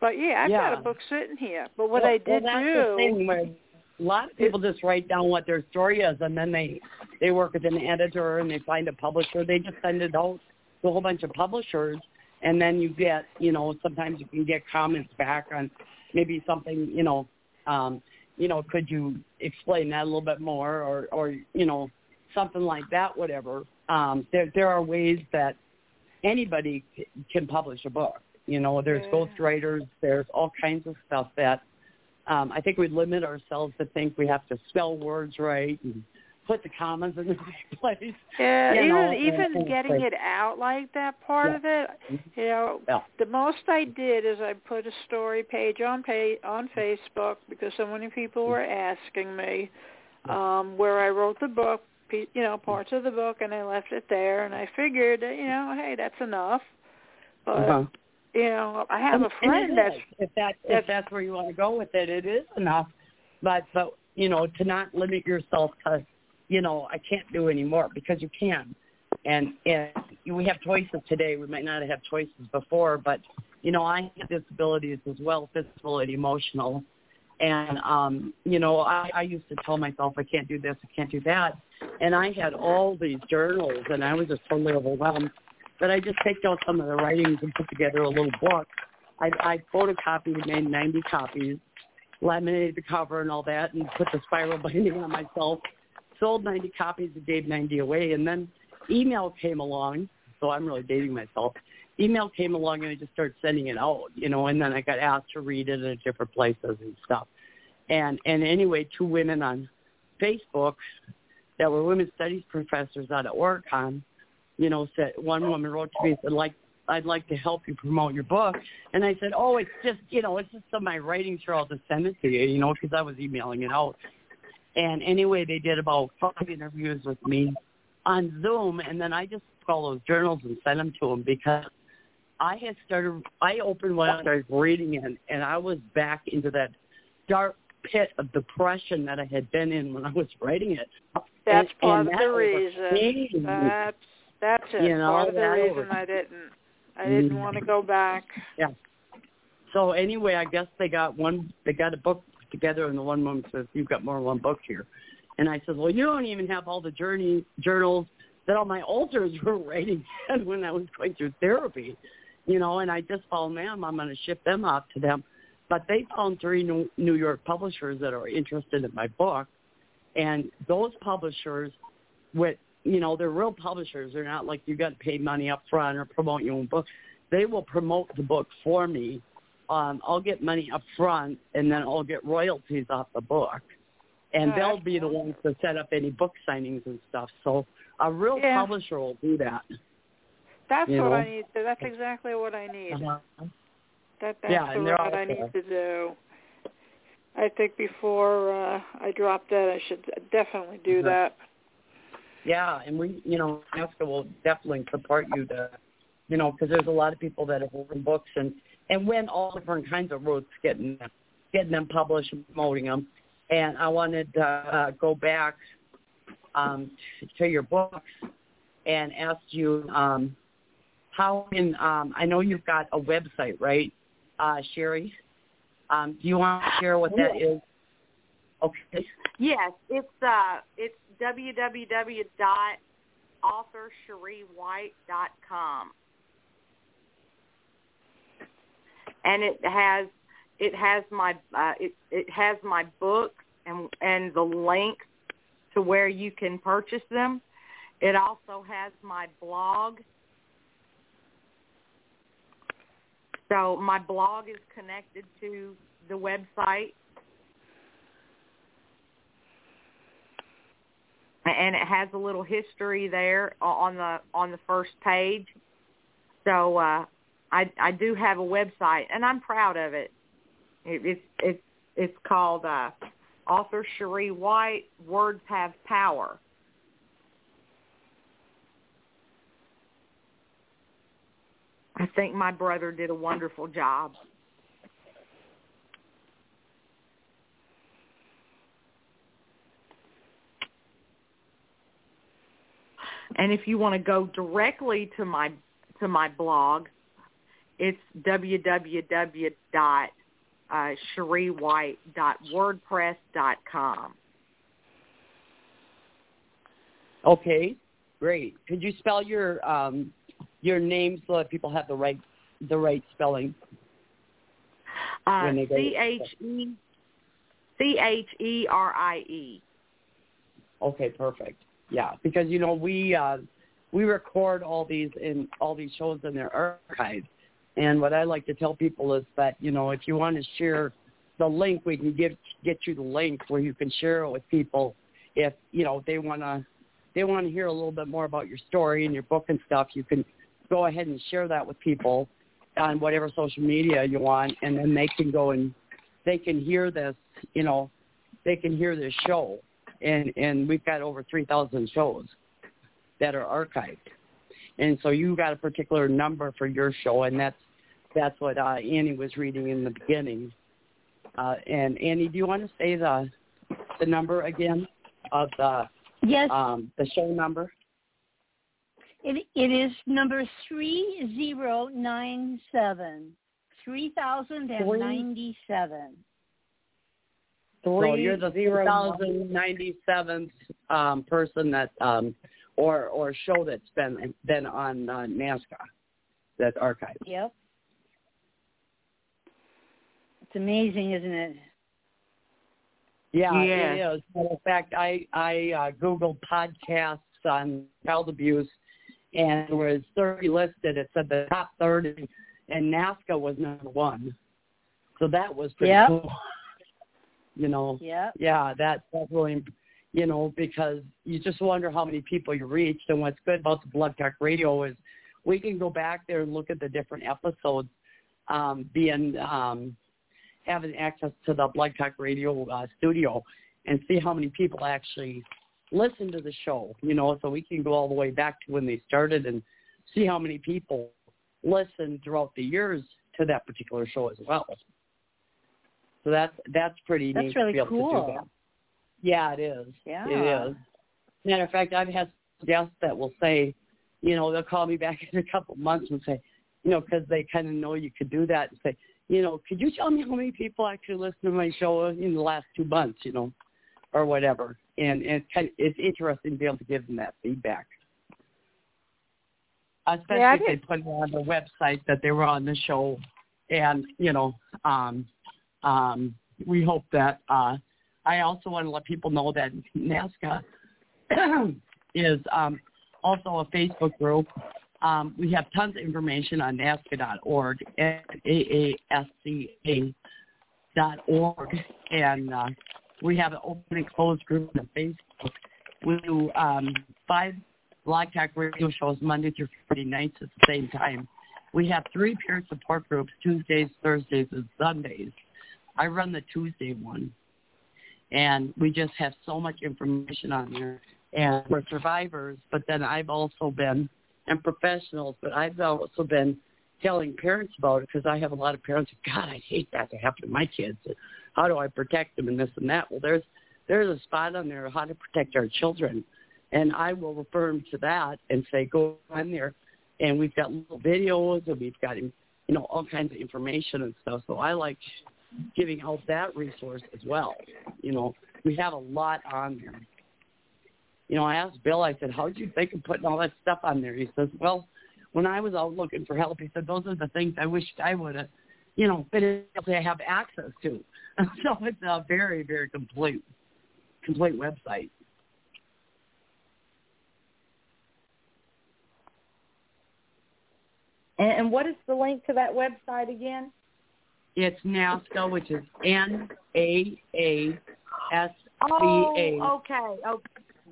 But yeah, I've got a book sitting here. But what well, I did well, that's do, the thing where a lot of people just write down what their story is, and then they they work with an editor and they find a publisher. They just send it out to a whole bunch of publishers, and then you get, you know, sometimes you can get comments back on maybe something, you know, um, you know, could you explain that a little bit more, or or you know, something like that, whatever. Um, there there are ways that anybody c- can publish a book. You know, there's Yeah. ghostwriters, there's all kinds of stuff that um, I think we limit ourselves to think we have to spell words right and put the commas in the right place. Yeah, even know, even getting and, it out like that part yeah. of it, you know, yeah. the most I did is I put a story page on pay on Facebook because so many people were asking me um where I wrote the book, you know, parts of the book and I left it there and I figured, you know, hey, that's enough. But uh-huh. you know, I have and, a friend that's if that that's, if that's where you want to go with it, it is enough. But but you know, to not limit yourself to you know, I can't do anymore because you can. And and we have choices today. We might not have had choices before, but you know, I have disabilities as well, physical and emotional. And um, you know, I, I used to tell myself I can't do this, I can't do that. And I had all these journals and I was just totally overwhelmed. But I just picked out some of the writings and put together a little book. I, I photocopied, made 90 copies, laminated the cover and all that, and put the spiral binding on myself sold 90 copies and gave 90 away. And then email came along. So I'm really dating myself. Email came along and I just started sending it out, you know, and then I got asked to read it at different places and stuff. And and anyway, two women on Facebook that were women's studies professors out of Oregon, you know, said one woman wrote to me and said, like, I'd like to help you promote your book. And I said, oh, it's just, you know, it's just some of my writing, sure, I'll just send it to you, you know, because I was emailing it out. And anyway, they did about five interviews with me on Zoom, and then I just took all those journals and sent them to them because I had started. I opened one, I started reading it, and I was back into that dark pit of depression that I had been in when I was writing it. That's and, part and of that the reason. That's that's it. You know, part of the reason over. I didn't. I didn't want to go back. Yeah. So anyway, I guess they got one. They got a book together, and the one woman says, "You've got more than one book here." And I said, "Well, you don't even have all the journey journals that all my alters were writing when I was going through therapy, you know." And I just found them. I'm going to ship them out to them. But they found three New New York publishers that are interested in my book, and those publishers, with you know, they're real publishers. They're not like you got to pay money up front or promote your own book. They will promote the book for me um, I'll get money up front, and then I'll get royalties off the book, and Oh, they'll be the ones to set up any book signings and stuff. So a real Yeah. publisher will do that. That's You what know? I need. To, that's exactly what I need. Uh-huh. That that's Yeah, they're what I need to do. I think before uh, I drop that, I should definitely do Uh-huh. that. Yeah, and we, you know, NAASCA will definitely support you to, you know, because there's a lot of people that have written books and and win all different kinds of routes getting getting them published and promoting them. And I wanted to uh, go back um, to your books and ask you um, how can um, I know you've got a website, right, uh, Cherie? Um, do you want to share what that is? Okay. Yes, it's uh, it's www.authorcheriewhite.com, and it has it has my uh, it it has my books and and the link to where you can purchase them. It also has my blog. So my blog is connected to the website. and it has a little history there on the on the first page. So uh, I I do have a website, and I'm proud of it. it it's it's it's called uh, Author Cherie White. Words have power. I think my brother did a wonderful job. And if you want to go directly to my to my blog, it's www.cheriewhite.wordpress.com. Okay, great. Could you spell your um, your name so that people have the right the right spelling? Uh, When they go- C H E C H E R I E. Okay, perfect. Yeah, because you know we uh, we record all these in all these shows in their archives, and what I like to tell people is that you know if you want to share the link we can give get you the link where you can share it with people if you know they want to they want to hear a little bit more about your story and your book and stuff. You can go ahead and share that with people on whatever social media you want, and then they can go and they can hear this. You know, they can hear this show, and and we've got over three thousand shows that are archived, and so you got a particular number for your show, and that's that's what uh, Annie was reading in the beginning. Uh, and Annie, do you want to say the the number again of the yes um, the show number? It it is number three zero nine seven. Three thousand and ninety seven. Three so you're the zero thousand ninety seventh um, person that um, or or show that's been been on uh, NAASCA that's archived. Yep. It's amazing, isn't it? Yeah, yeah. it is. In fact, I I uh, googled podcasts on child abuse, and there was 30 listed. It said the top 30, and NAASCA was number one. So that was pretty yep. cool. You know. Yeah. Yeah, that that's really, you know, because you just wonder how many people you reached. And what's good about the Blog Talk Radio is we can go back there and look at the different episodes um, being um, having access to the Blog Talk Radio uh, studio and see how many people actually listen to the show. You know, so we can go all the way back to when they started and see how many people listen throughout the years to that particular show as well. So that's that's pretty that's neat really to be able cool. to do that. Yeah, it is. Yeah. It is. Matter of fact, I've had guests that will say, you know, they'll call me back in a couple months and say, you know, because they kind of know you could do that and say, you know, could you tell me how many people actually listen to my show in the last two months, you know, or whatever. And, and it's kind of, it's interesting to be able to give them that feedback. Especially yeah, if they put it on the website that they were on the show. And, you know, um, um, we hope that uh, I also want to let people know that NAASCA is um, also a Facebook group. Um, we have tons of information on NAASCA.org at aasca.org, and uh, we have an open and closed group on Facebook. We do um, five Blog Talk radio shows Monday through Friday nights at the same time. We have three peer support groups Tuesdays, Thursdays, and Sundays. I run the Tuesday one, and we just have so much information on there. And we're survivors, but then I've also been, and professionals, but I've also been telling parents about it because I have a lot of parents. God, I hate that to happen to my kids. How do I protect them and this and that? Well, there's there's a spot on there how to protect our children, and I will refer them to that and say go on there, and we've got little videos and we've got you know all kinds of information and stuff. So I like giving out that resource as well. You know, we have a lot on there. You know, I asked Bill, I said, how'd you think of putting all that stuff on there? He says, well, when I was out looking for help, he said, those are the things I wished I would have, you know, been able to have access to. so it's a very, very complete, complete website. And what is the link to that website again? It's NAASCA, which is N A A S C A. Oh, okay. Oh,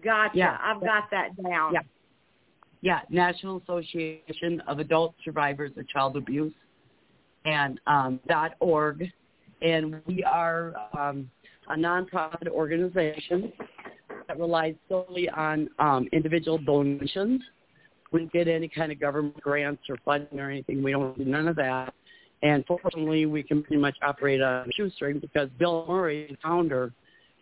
gotcha. Yeah. I've got that down. Yeah. Yeah, National Association of Adult Survivors of Child Abuse, and um, dot org, and we are um, a nonprofit organization that relies solely on um, individual donations. We don't get any kind of government grants or funding or anything. We don't do none of that. And fortunately, we can pretty much operate on a shoestring because Bill Murray, the founder,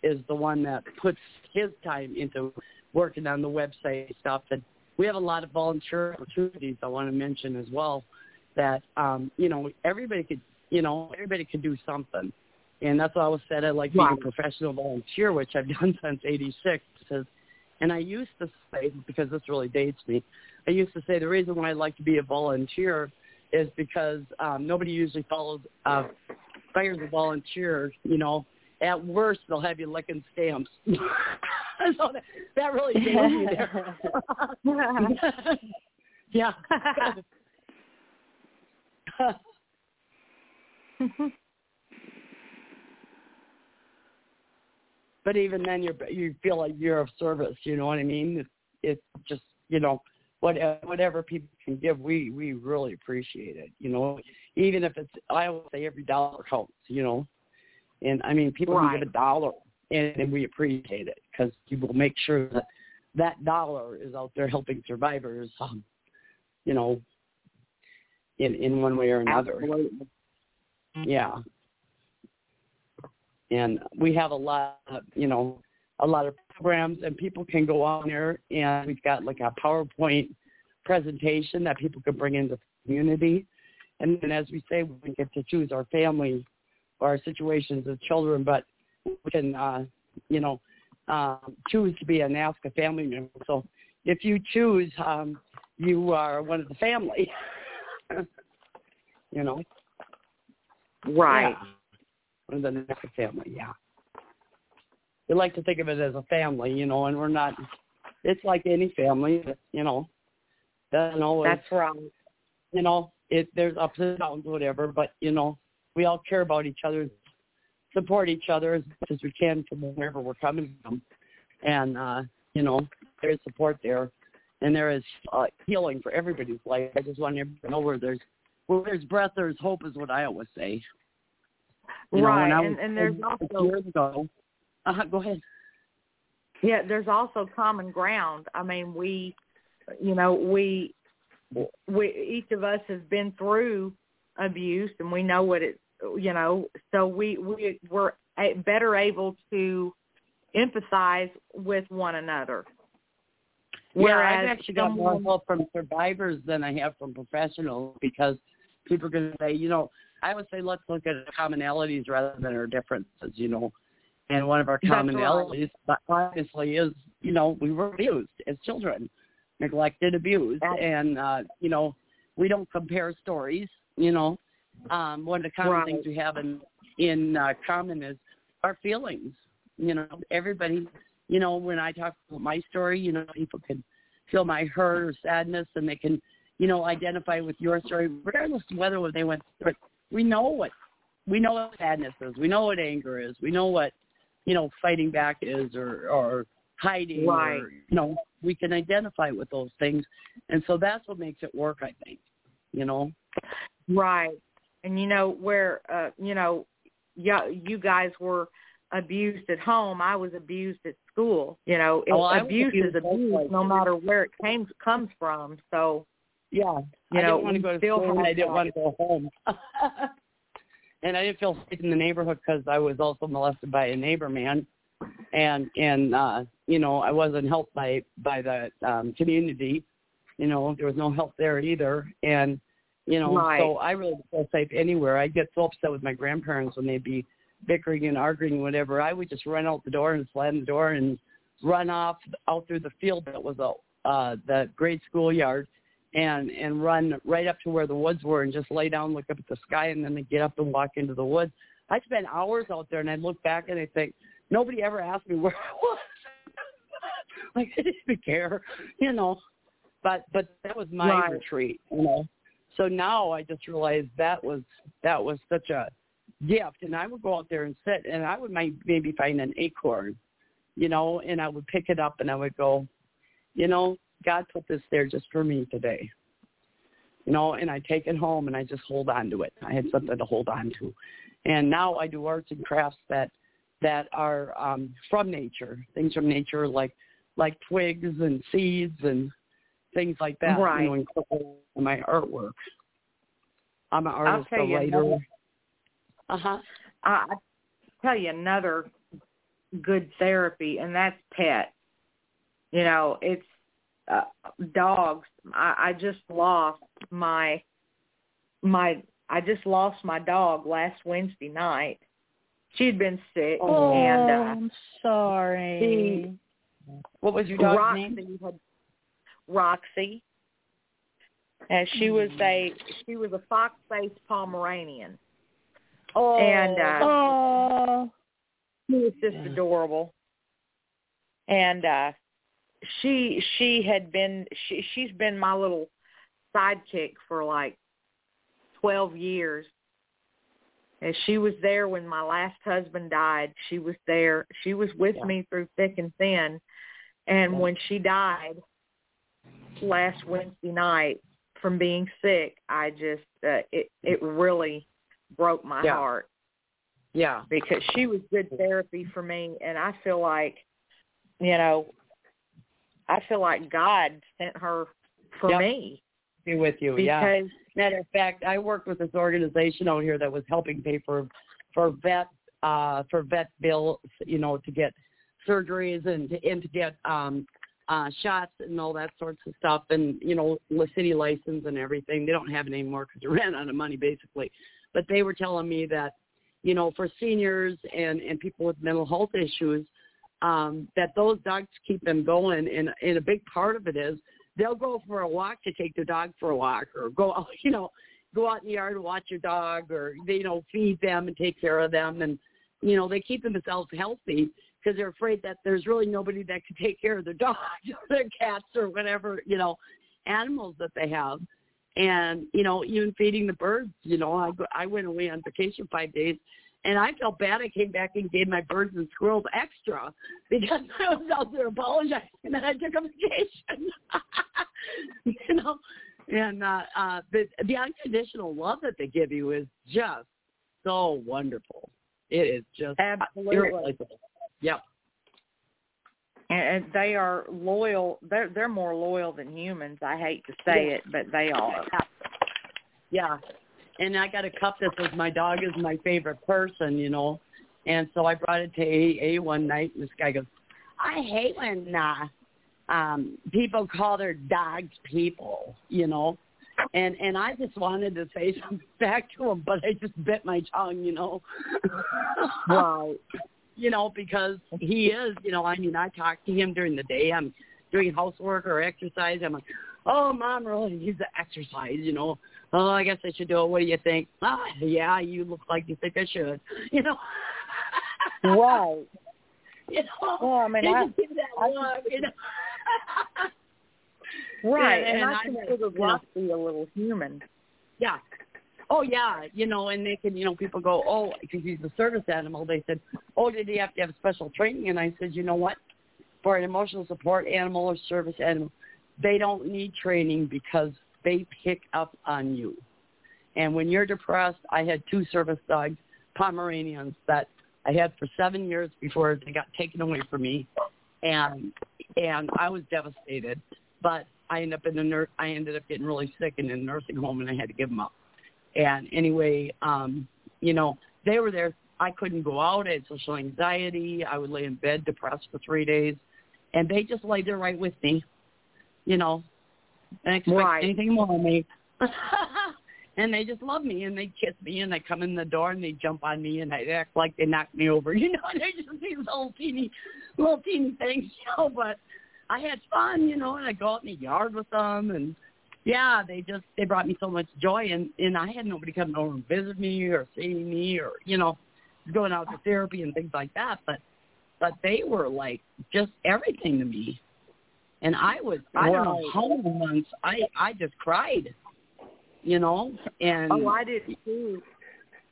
is the one that puts his time into working on the website stuff. And we have a lot of volunteer opportunities I want to mention as well that, um, you know, everybody could, you know, everybody could do something. And that's why I always said I like being a professional volunteer, which I've done since 86. Because, and I used to say, because this really dates me, I used to say the reason why I like to be a volunteer is because um, nobody usually follows uh, fires a volunteer. You know, at worst they'll have you licking stamps. so that, that really dates me there. yeah. but even then you you feel like you're of service. You know what I mean? It's, it's just you know whatever whatever people can give, we we really appreciate it. You know, even if it's I always say every dollar counts. You know, and I mean people right. can give a dollar and, and we appreciate it because you will make sure that that dollar is out there helping survivors. Um, you know, in in one way or another. Absolutely. Yeah. And we have a lot, of, you know, a lot of programs, and people can go on there, and we've got like a PowerPoint presentation that people can bring into the community. And then, as we say, we get to choose our family or our situations as children, but we can, uh, you know, um, choose to be an ASCA family member. So if you choose, um, you are one of the family. you know. Right. Yeah. One of the ASCA family, yeah. We like to think of it as a family, you know, and we're not. It's like any family, you know. Doesn't always. That's right. You know, it there's ups and downs, whatever, but you know, we all care about each other, support each other as much as we can from wherever we're coming from, and uh, you know, there's support there, and there is uh, healing for everybody's life. I just want everybody to know where there's where there's breath, there's hope, is what I always say. You right, know, and, and there's also years ago. Uh, go ahead. Yeah, there's also common ground. I mean, we, you know, we, we each of us has been through abuse, and we know what it, you know, so we we we're better able to empathize with one another. Whereas yeah, I've actually got more help from survivors than I have from professionals because people are going to say, you know, I would say let's look at commonalities rather than our differences, you know. And one of our commonalities, right. obviously, is you know we were abused as children, neglected, abused, That's and uh, you know we don't compare stories. You know, um, one of the common right. things we have in in uh, common is our feelings. You know, everybody. You know, when I talk about my story, you know, people can feel my hurt or sadness, and they can, you know, identify with your story, regardless of whether they went through it. We know what we know what sadness is. We know what anger is. We know what you know, fighting back is or or hiding right. or you know, we can identify with those things. And so that's what makes it work, I think. You know? Right. And you know, where uh, you know, yeah, you guys were abused at home, I was abused at school. You know, it, oh, abuse is abuse no matter where it came comes from. So yeah, you I know, didn't want to go to school. I didn't want to go home. and I didn't feel safe in the neighborhood because I was also molested by a neighbor man, and and uh, you know I wasn't helped by by the um, community. You know there was no help there either, and you know right. so I really didn't feel safe anywhere. I'd get so upset with my grandparents when they'd be bickering and arguing, whatever. I would just run out the door and slam the door and run off out through the field that was a uh, the grade schoolyard and and run right up to where the woods were and just lay down, look up at the sky, and then they get up and walk into the woods. I spent hours out there, and I look back and I think nobody ever asked me where I was. like I didn't even care, you know. But but that was my right. retreat, you know. So now I just realized that was that was such a gift, and I would go out there and sit, and I would might maybe find an acorn, you know, and I would pick it up and I would go, you know, God put this there just for me today. You know, and I take it home and I just hold on to it. I had something to hold on to. And now I do arts and crafts that that are um from nature, things from nature like like twigs and seeds and things like that. Right. You know, in my artwork. I'm an artist, a writer. Uh huh. I tell you another good therapy, and that's pet. You know, it's uh, dogs. I, I just lost my my I just lost my dog last Wednesday night. She'd been sick oh, and uh I'm sorry. She, what was your dog's Roxy name? Had, Roxy. And she was a she was a fox faced Pomeranian. Oh, And uh oh. she was just adorable. And uh she she had been she she's been my little sidekick for like twelve years And she was there when my last husband died. She was there. She was with Yeah. me through thick and thin. And Yeah. when she died last Wednesday night from being sick, I just uh, it it really broke my Yeah. heart Yeah. because she was good therapy for me and I feel like you know I feel like God sent her for Yep. me Be with you. yeah. Matter of fact, I worked with this organization out here that was helping pay for for vet uh for vet bills, you know, to get surgeries and to and to get um uh shots and all that sorts of stuff and you know the city license and everything. They don't have it anymore because they ran out of money basically. But they were telling me that you know for seniors and and people with mental health issues um that those dogs keep them going and and a big part of it is they'll go for a walk to take their dog for a walk or go out, you know, go out in the yard and watch your dog or, you know, feed them and take care of them. And, you know, they keep themselves healthy because they're afraid that there's really nobody that can take care of their dogs or their cats or whatever, you know, animals that they have. And, you know, even feeding the birds, you know, I, I went away on vacation five days and I felt bad. I came back and gave my birds and squirrels extra because I was out there apologizing and I took a vacation. you know, and uh, uh, the the unconditional love that they give you is just so wonderful. It is just Absolutely. Yep. and, and they are loyal they're they're more loyal than humans. I hate to say it, but they are. Yeah. And I got a cup that says my dog is my favorite person, you know. And so I brought it to AA one night and this guy goes, I hate when uh um people call their dogs people, you know. And and I just wanted to say something back to him, but I just bit my tongue, you know. Right. you know, because he is, you know, I mean, I talk to him during the day. I'm doing housework or exercise. I'm like, oh, mom really needs to exercise, you know. Oh, I guess I should do it. What do you think? Ah, yeah, you look like you think I should, you know. Right. you know, Well, I mean, I- give that I- look, you know. Right. And- And, and I consider you know- a little human. Yeah. Oh yeah, you know, and they can, you know, people go, oh, because he's a service animal. They said, oh, did he have to have special training? And I said, you know what? For an emotional support animal or service animal, they don't need training because they pick up on you. And when you're depressed, I had two service dogs, Pomeranians, that I had for seven years before they got taken away from me, and and I was devastated. But I ended up in a nur- I ended up getting really sick and in a nursing home, and I had to give them up. And anyway, um, you know, they were there. I couldn't go out. I had social anxiety. I would lay in bed depressed for three days, and they just laid there right with me, you know, and expect Right. anything more of me. and they just love me, and they kiss me, and they come in the door, and they jump on me, and they act like they knocked me over, you know. And they're just these little teeny, little teeny things, you know. But I had fun, you know, and I go out in the yard with them, and yeah, they just they brought me so much joy, and and I had nobody coming over and visit me or seeing me or you know, going out to therapy and things like that. But but they were like just everything to me, and I was I don't know how many months I I just cried, you know, and Oh, I did too.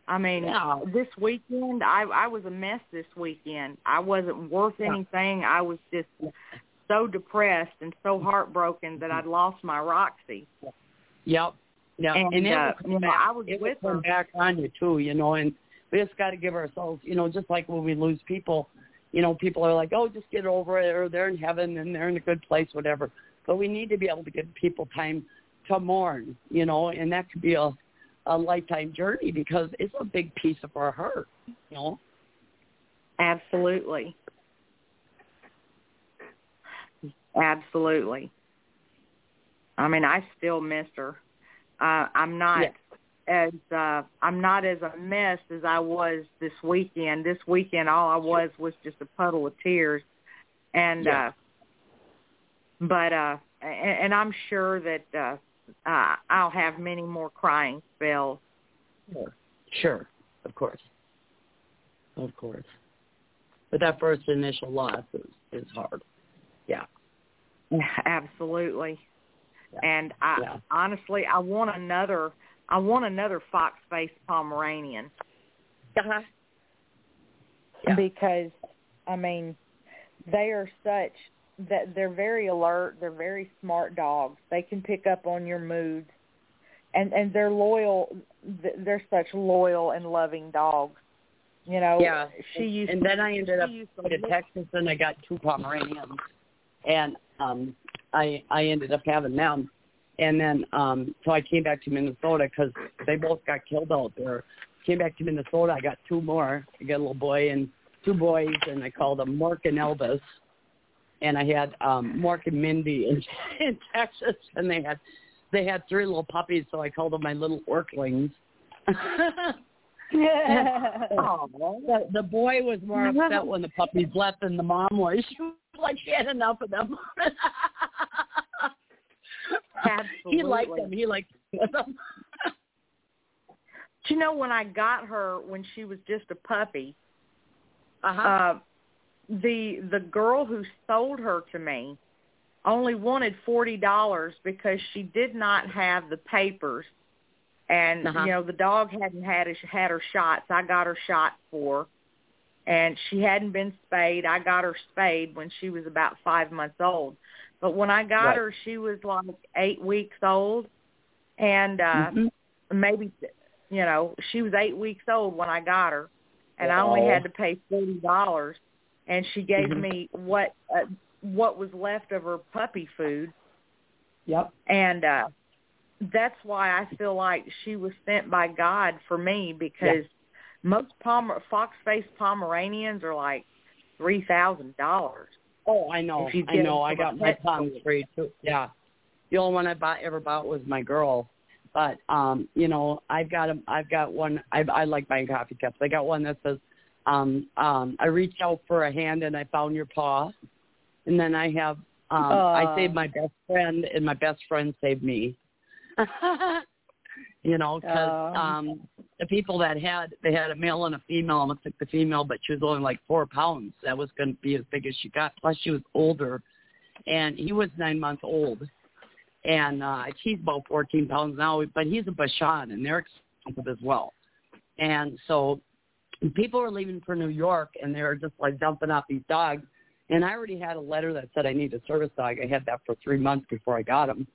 I mean, Yeah. this weekend I I was a mess this weekend. I wasn't worth anything. I was just so depressed and so heartbroken that I'd lost my Roxy. Yep. Yeah, And, it uh, will come you know. I was it with her. back on you too, you know, and we just got to give ourselves, you know, just like when we lose people, you know, people are like, oh, just get over it, or they're in heaven and they're in a good place, whatever. But we need to be able to give people time to mourn, you know, and that could be a a lifetime journey because it's a big piece of our heart, you know. Absolutely. Absolutely. I mean, I still miss her. Uh, I'm not. As uh, I'm not as a mess as I was this weekend. This weekend, all I was was just a puddle of tears, and Yeah. uh, but uh, and, and I'm sure that uh, uh, I'll have many more crying spells. Sure, of course, of course. But that first initial loss is is hard. Yeah. Absolutely. Yeah. And I Yeah. honestly I want another I want another fox faced Pomeranian. Uh-huh. Yeah. Because I mean, they are such that they're very alert, they're very smart dogs. They can pick up on your moods. And and they're loyal they're such loyal and loving dogs. You know, yeah. She used and then I ended up going to Texas and I got two Pomeranians, and um, I I ended up having them, and then um, so I came back to Minnesota because they both got killed out there. Came back to Minnesota, I got two more. I got a little boy and two boys, and I called them Mark and Elvis, and I had um, Mark and Mindy in, in Texas, and they had they had three little puppies, so I called them my little Orklings. oh, the, the boy was more upset when the puppies left than the mom was. She was like she had enough of them. Absolutely. He liked them. He liked them. Do you know when I got her when she was just a puppy? Uh-huh. Uh the the girl who sold her to me only wanted forty dollars because she did not have the papers and uh-huh. you know the dog hadn't had his, had her shots. I got her shot for, and she hadn't been spayed. I got her spayed when she was about five months old. But when I got right. her, she was like eight weeks old, and uh mm-hmm. maybe you know she was eight weeks old when I got her, and wow. I only had to pay forty dollars, and she gave mm-hmm. me what uh, what was left of her puppy food. Yep. And uh that's why I feel like she was sent by God for me because yeah. most Pomer fox faced Pomeranians are like three thousand dollars. Oh, I know. I know. I got my Poms free too. Yeah. The only one I bought ever bought was my girl. But um, you know, I've got a, I've got one I I like buying coffee cups. I got one that says um um I reached out for a hand and I found your paw. And then I have um uh, I saved my best friend and my best friend saved me. you know, because uh, um, the people that had they had a male and a female. I took the female, but she was only like four pounds. That was going to be as big as she got. Plus, she was older, and he was nine months old, and uh, she's about fourteen pounds now. But he's a Bichon, and they're expensive as well. And so, people were leaving for New York, and they were just like dumping off these dogs. And I already had a letter that said I need a service dog. I had that for three months before I got him.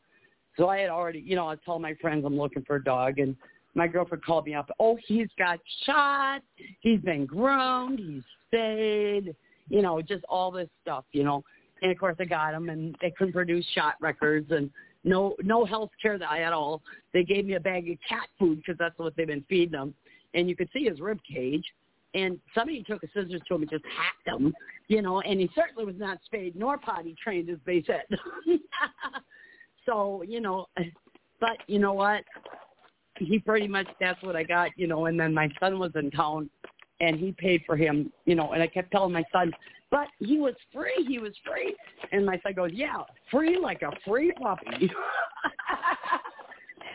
So I had already, you know, I told my friends I'm looking for a dog, and my girlfriend called me up. Oh, he's got shot. He's been groomed. He's spayed. You know, just all this stuff. You know, and of course I got him, and they couldn't produce shot records and no no health care that I at all. They gave me a bag of cat food because that's what they've been feeding him, and you could see his rib cage. And somebody took a scissors to him and just hacked him, you know, and he certainly was not spayed nor potty trained, as they said. So, you know, but you know what? He pretty much, that's what I got, you know, and then my son was in town and he paid for him, you know, and I kept telling my son, but he was free, he was free. And my son goes, yeah, free like a free puppy.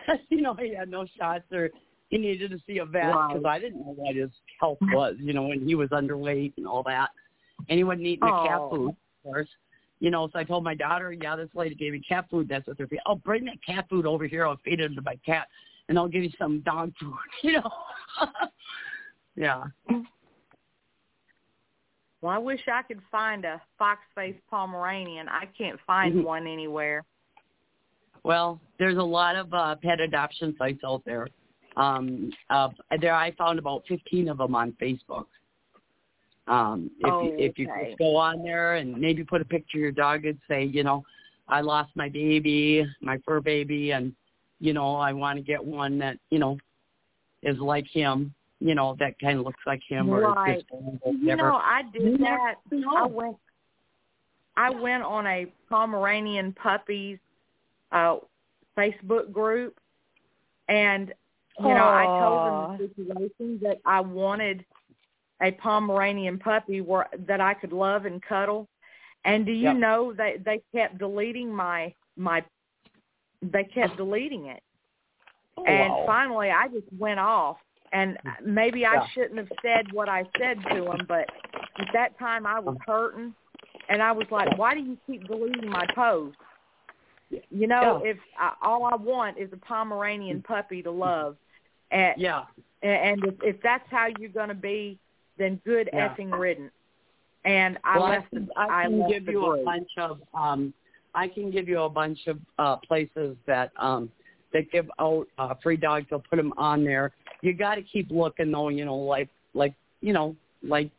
you know, he had no shots or he needed to see a vet because wow. I didn't know what his health was, you know, and he was underweight and all that. And he wasn't eating oh. the cat food, of course you know, so I told my daughter, yeah, this lady gave me cat food. That's what they're feeding. Oh, bring that cat food over here. I'll feed it to my cat, and I'll give you some dog food. You know. yeah. Well, I wish I could find a fox-faced Pomeranian. I can't find mm-hmm. one anywhere. Well, there's a lot of uh, pet adoption sites out there. Um, uh, there, I found about 15 of them on Facebook. Um, if oh, you, if you okay. just go on there and maybe put a picture of your dog and say, you know, I lost my baby, my fur baby, and you know, I want to get one that you know is like him, you know, that kind of looks like him or right. just You know, I did that. No. I went. I went on a Pomeranian puppies uh Facebook group, and you know, I told them the situation that I wanted a Pomeranian puppy where, that I could love and cuddle. And do you yep. know that they kept deleting my my they kept deleting it. Oh, and wow. finally I just went off and maybe I Yeah. shouldn't have said what I said to them, but at that time I was uh-huh. hurting and I was like, why do you keep deleting my post? You know, Yeah. if I, all I want is a Pomeranian puppy to love, And, yeah. And if, if that's how you're going to be, then good yeah. effing riddance. And I well, left. I can, I can I give you group. a bunch of. um I can give you a bunch of uh places that um that give out uh free dogs. They'll put them on there. You got to keep looking though. You know, like like you know, like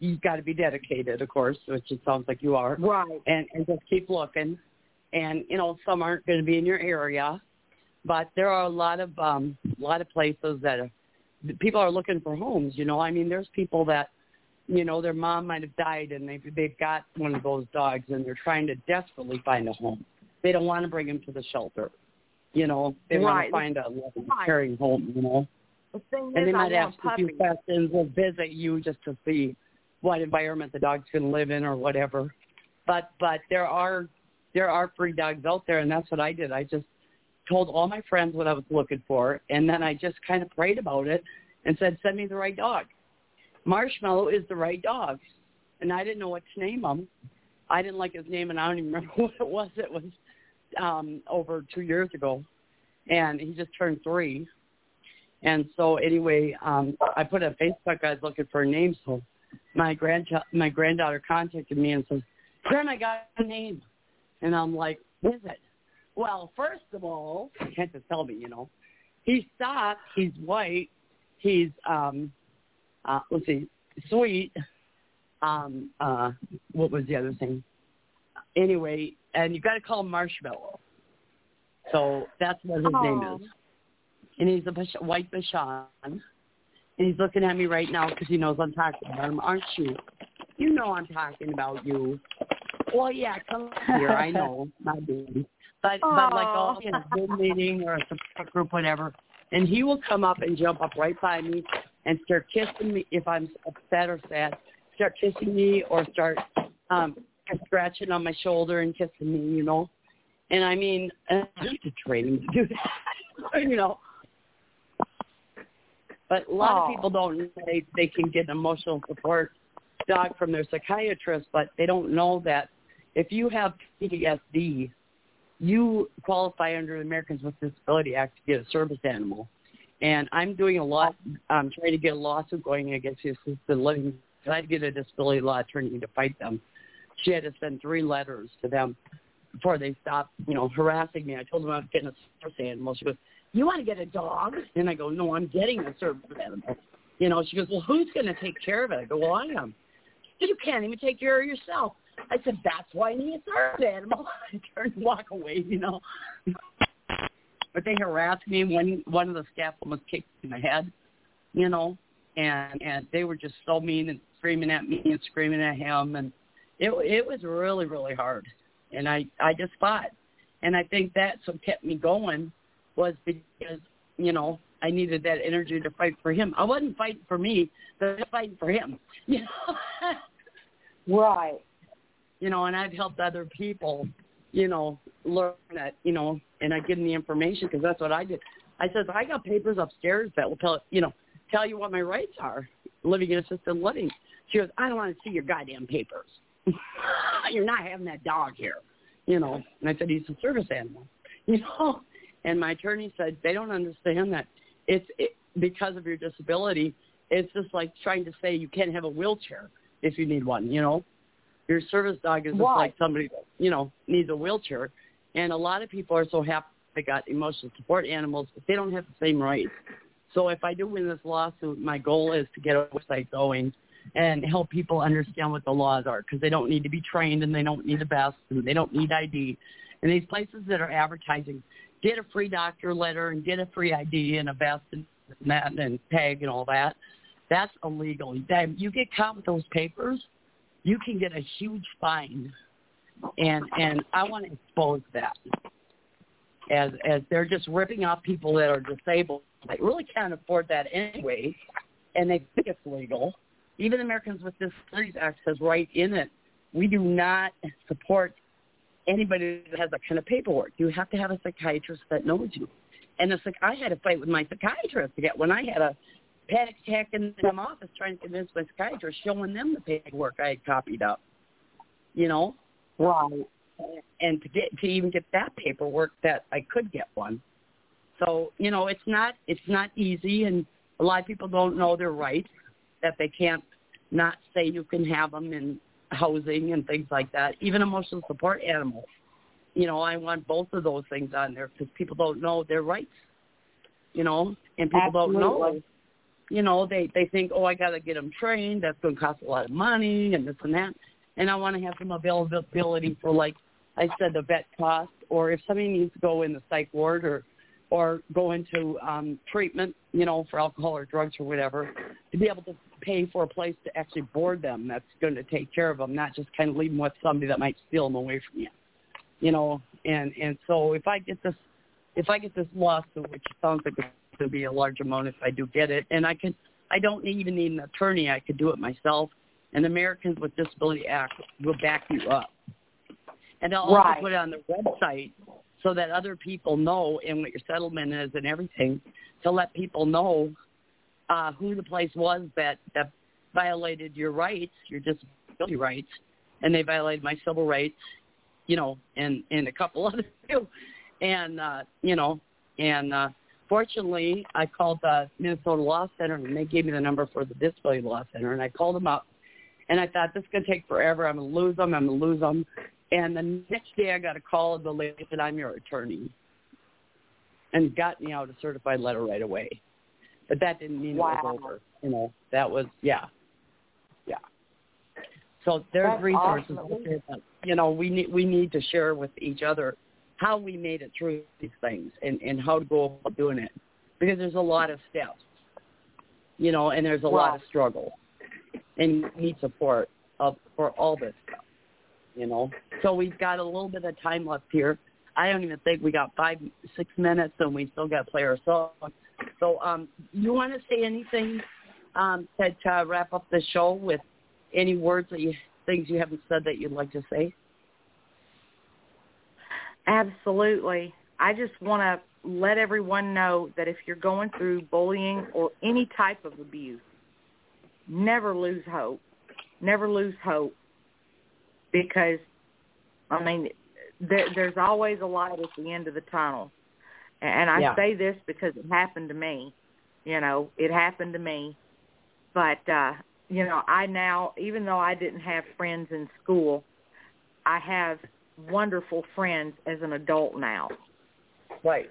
you've got to be dedicated, of course, which it sounds like you are. Right. And and just keep looking. And you know, some aren't going to be in your area, but there are a lot of um a lot of places that are, people are looking for homes. You know, I mean, there's people that you know their mom might have died and they've they've got one of those dogs and they're trying to desperately find a home. They don't want to bring him to the shelter. You know, they right. want to find a loving, right. caring home. You know. The thing and is, they might I ask a few questions or visit you just to see what environment the dog's going to live in or whatever. But but there are there are free dogs out there, and that's what I did. I just told all my friends what I was looking for, and then I just kind of prayed about it and said, "Send me the right dog." Marshmallow is the right dog, and I didn't know what to name him. I didn't like his name, and I don't even remember what it was. It was um over two years ago, and he just turned three. And so anyway, um I put on Facebook I looking for a name, so my grandchild my granddaughter contacted me and says, Grandma I got a name and I'm like, What is it? Well, first of all, she had to tell me, you know. He's soft, he's white, he's um uh let's see, sweet. Um uh what was the other thing? Anyway, and you've gotta call him Marshmallow. So that's what his name is and he's a Bish- white Bichon. And he's looking at me right now because he knows I'm talking about him, aren't you? You know I'm talking about you. Well, yeah, come here. I know, my baby. But but like be in a Zoom meeting or a support group, whatever, and he will come up and jump up right by me and start kissing me if I'm upset or sad. Start kissing me or start um scratching on my shoulder and kissing me, you know. And I mean, I need to to do that, you know. But a lot Aw. of people don't know they they can get emotional support dog from their psychiatrist, but they don't know that if you have PTSD, you qualify under the Americans with Disability Act to get a service animal. And I'm doing a lot. I'm trying to get a lawsuit going against the assisted living. I had to get a disability law attorney to fight them. She had to send three letters to them before they stopped, you know, harassing me. I told them I was getting a service animal. She goes, "You want to get a dog?" And I go, "No, I'm getting a service animal." You know, she goes, "Well, who's going to take care of it?" I go, "Well, I am." You can't even take care of yourself. I said, "That's why I need a service animal." I turned and walk away, you know. But they harassed me. One one of the staff almost kicked me in the head, you know, and and they were just so mean and screaming at me and screaming at him, and it it was really really hard. And I I just fought, and I think that's what kept me going was because you know I needed that energy to fight for him. I wasn't fighting for me, but I was fighting for him. You know. Right. You know, and I've helped other people, you know, learn that, you know, and I give them the information because that's what I did. I said, I got papers upstairs that will tell, you know, tell you what my rights are living in assisted living. She goes, I don't want to see your goddamn papers. You're not having that dog here, you know. And I said, he's a service animal, you know. And my attorney said, they don't understand that it's it, because of your disability. It's just like trying to say you can't have a wheelchair if you need one, you know. Your service dog is just like somebody that, you know, needs a wheelchair. And a lot of people are so happy they got emotional support animals, but they don't have the same rights. So if I do win this lawsuit, my goal is to get a website going and help people understand what the laws are because they don't need to be trained and they don't need a vest and they don't need ID. And these places that are advertising, get a free doctor letter and get a free ID and a vest and that and tag and all that. That's illegal. You get caught with those papers, you can get a huge fine. And and I want to expose that as as they're just ripping off people that are disabled. They really can't afford that anyway, and they think it's legal. Even Americans with Disabilities Act says right in it, we do not support anybody that has that kind of paperwork. You have to have a psychiatrist that knows you. And the I had a fight with my psychiatrist to get when I had a panic attack in the office trying to convince my psychiatrist, showing them the paperwork I had copied up. You know, Right. and to get to even get that paperwork that I could get one. So you know, it's not it's not easy, and a lot of people don't know their rights that they can't not say you can have them in housing and things like that. Even emotional support animals. You know, I want both of those things on there because people don't know their rights. You know, and people Absolutely. don't know. You know, they they think, oh, I got to get them trained. That's going to cost a lot of money and this and that. And I want to have some availability for, like I said, the vet cost, or if somebody needs to go in the psych ward or or go into um, treatment, you know, for alcohol or drugs or whatever, to be able to pay for a place to actually board them that's going to take care of them, not just kind of leave them with somebody that might steal them away from you, you know. And and so if I get this, if I get this lawsuit, which sounds like it's going to be a large amount if I do get it, and I can, I don't even need an attorney, I could do it myself. And Americans with Disability Act will back you up. And I'll Right. also put it on the website so that other people know and what your settlement is and everything to let people know uh, who the place was that that violated your rights, your disability rights, and they violated my civil rights, you know, and and a couple others too, and uh, you know, and uh, fortunately, I called the Minnesota Law Center and they gave me the number for the Disability Law Center, and I called them up, and I thought this is gonna take forever. I'm gonna lose them. I'm gonna lose them. And the next day, I got a call, and the lady said, "I'm your attorney," and got me out a certified letter right away. But that didn't mean it was over. You know, that was yeah, yeah. So there's That's resources. awesome. out there that, You know, we need we need to share with each other how we made it through these things and and how to go about doing it because there's a lot of steps. You know, and there's a lot of struggle, and you need support of for all this stuff. You know, so we've got a little bit of time left here. I don't even think we got five, six minutes, and we still got to play our song. So, um, you want to say anything um, to, to wrap up the show with any words that you things you haven't said that you'd like to say? Absolutely. I just want to let everyone know that if you're going through bullying or any type of abuse, never lose hope. Never lose hope because, I mean, there, there's always a light at the end of the tunnel. And I Yeah. say this because it happened to me. You know, it happened to me. But, uh, you know, I now, even though I didn't have friends in school, I have wonderful friends as an adult now. Right.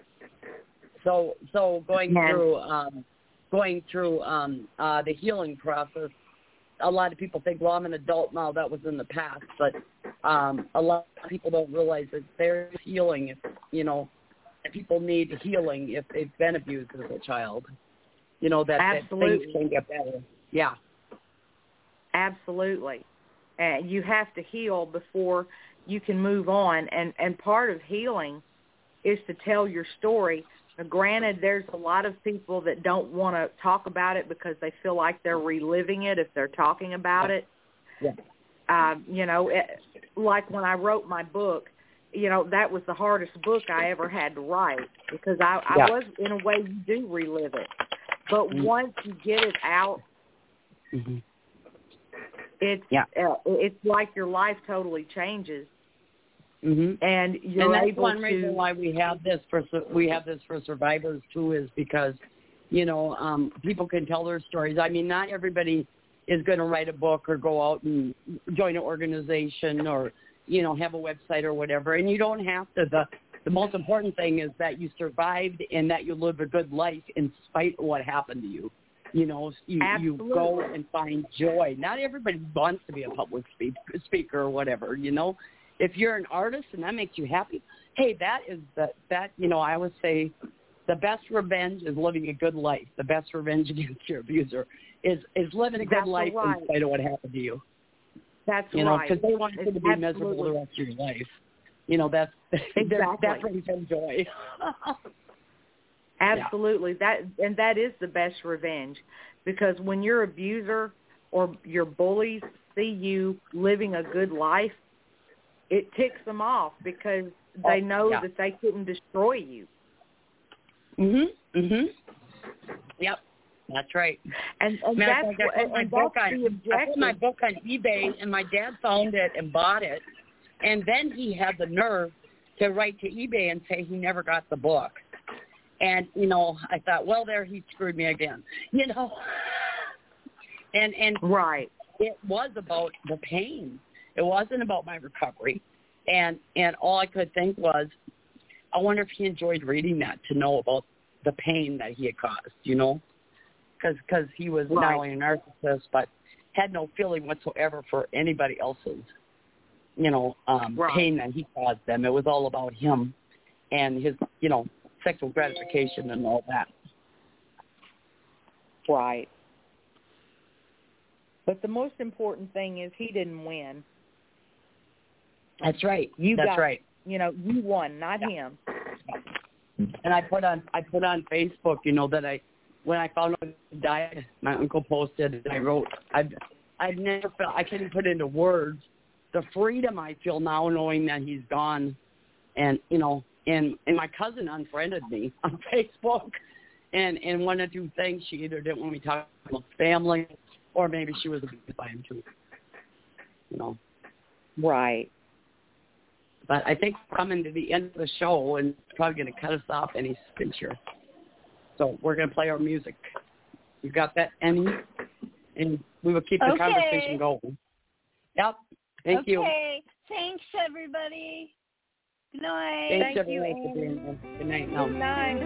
So, so going And- through um, going through um, uh, the healing process, a lot of people think, well, I'm an adult now. That was in the past, but um, a lot of people don't realize that there's healing. If you know, people need healing if they've been abused as a child. You know that, that things can get better. Yeah. Absolutely. And you have to heal before you can move on. And, and part of healing is to tell your story. Now, granted, there's a lot of people that don't want to talk about it because they feel like they're reliving it if they're talking about it. Yeah. Um, you know, it, like when I wrote my book, you know, that was the hardest book I ever had to write because I, I Yeah. was, in a way, you do relive it. But Mm. once you get it out, Mm-hmm. It's Yeah. uh, it's like your life totally changes. Mm-hmm. and you're and that's able one to reason why we have this for we have this for survivors too is because you know um people can tell their stories. I mean not everybody is going to write a book or go out and join an organization or you know have a website or whatever. And you don't have to. The the most important thing is that you survived and that you live a good life in spite of what happened to you you know you you go and find joy not everybody wants to be a public speak, speaker or whatever you know if you're an artist and that makes you happy, hey, that is the that you know I always say the best revenge is living a good life. The best revenge against your abuser is is living a good Exactly life right. in spite of what happened to you. that's You know, right because they want you to be Absolutely. miserable the rest of your life. You know that's Exactly. that brings them joy. absolutely that and that is the best revenge because when your abuser or your bullies see you living a good life it ticks them off because they Oh, know yeah. that they couldn't destroy you mhm. Mhm. Yep. That's right. and, and Matter that's of fact, what- I put my and book that's on. I put my book on eBay, and my dad found it and bought it, and then he had the nerve to write to eBay and say he never got the book, And you know, I thought, well, there he screwed me again. You know, and and right, it was about the pain. It wasn't about my recovery, and and all I could think was, I wonder if he enjoyed reading that to know about the pain that he had caused. You know, because because he was right. not only a narcissist but had no feeling whatsoever for anybody else's, you know, um, right. pain that he caused them. It was all about him and his, you know, sexual gratification and all that. Right. But the most important thing is he didn't win. That's right. You That's got, right. You know, you won, not yeah. him. And I put on I put on Facebook, you know, that I when I found out he died, my uncle posted and I wrote I I've never felt I couldn't put into words the freedom I feel now knowing that he's gone and you know and and my cousin unfriended me on Facebook and and one of two things she either didn't want me talking about family or maybe she was abused by him too. You know. Right. But I think we're coming to the end of the show and probably gonna cut us off any picture. So we're gonna play our music. You got that, Emmy? And we will keep the okay. conversation going. Yep. Thank okay. you. Okay. Thanks everybody. Good night. Thanks Thank you, for being here. Good night now. Good night.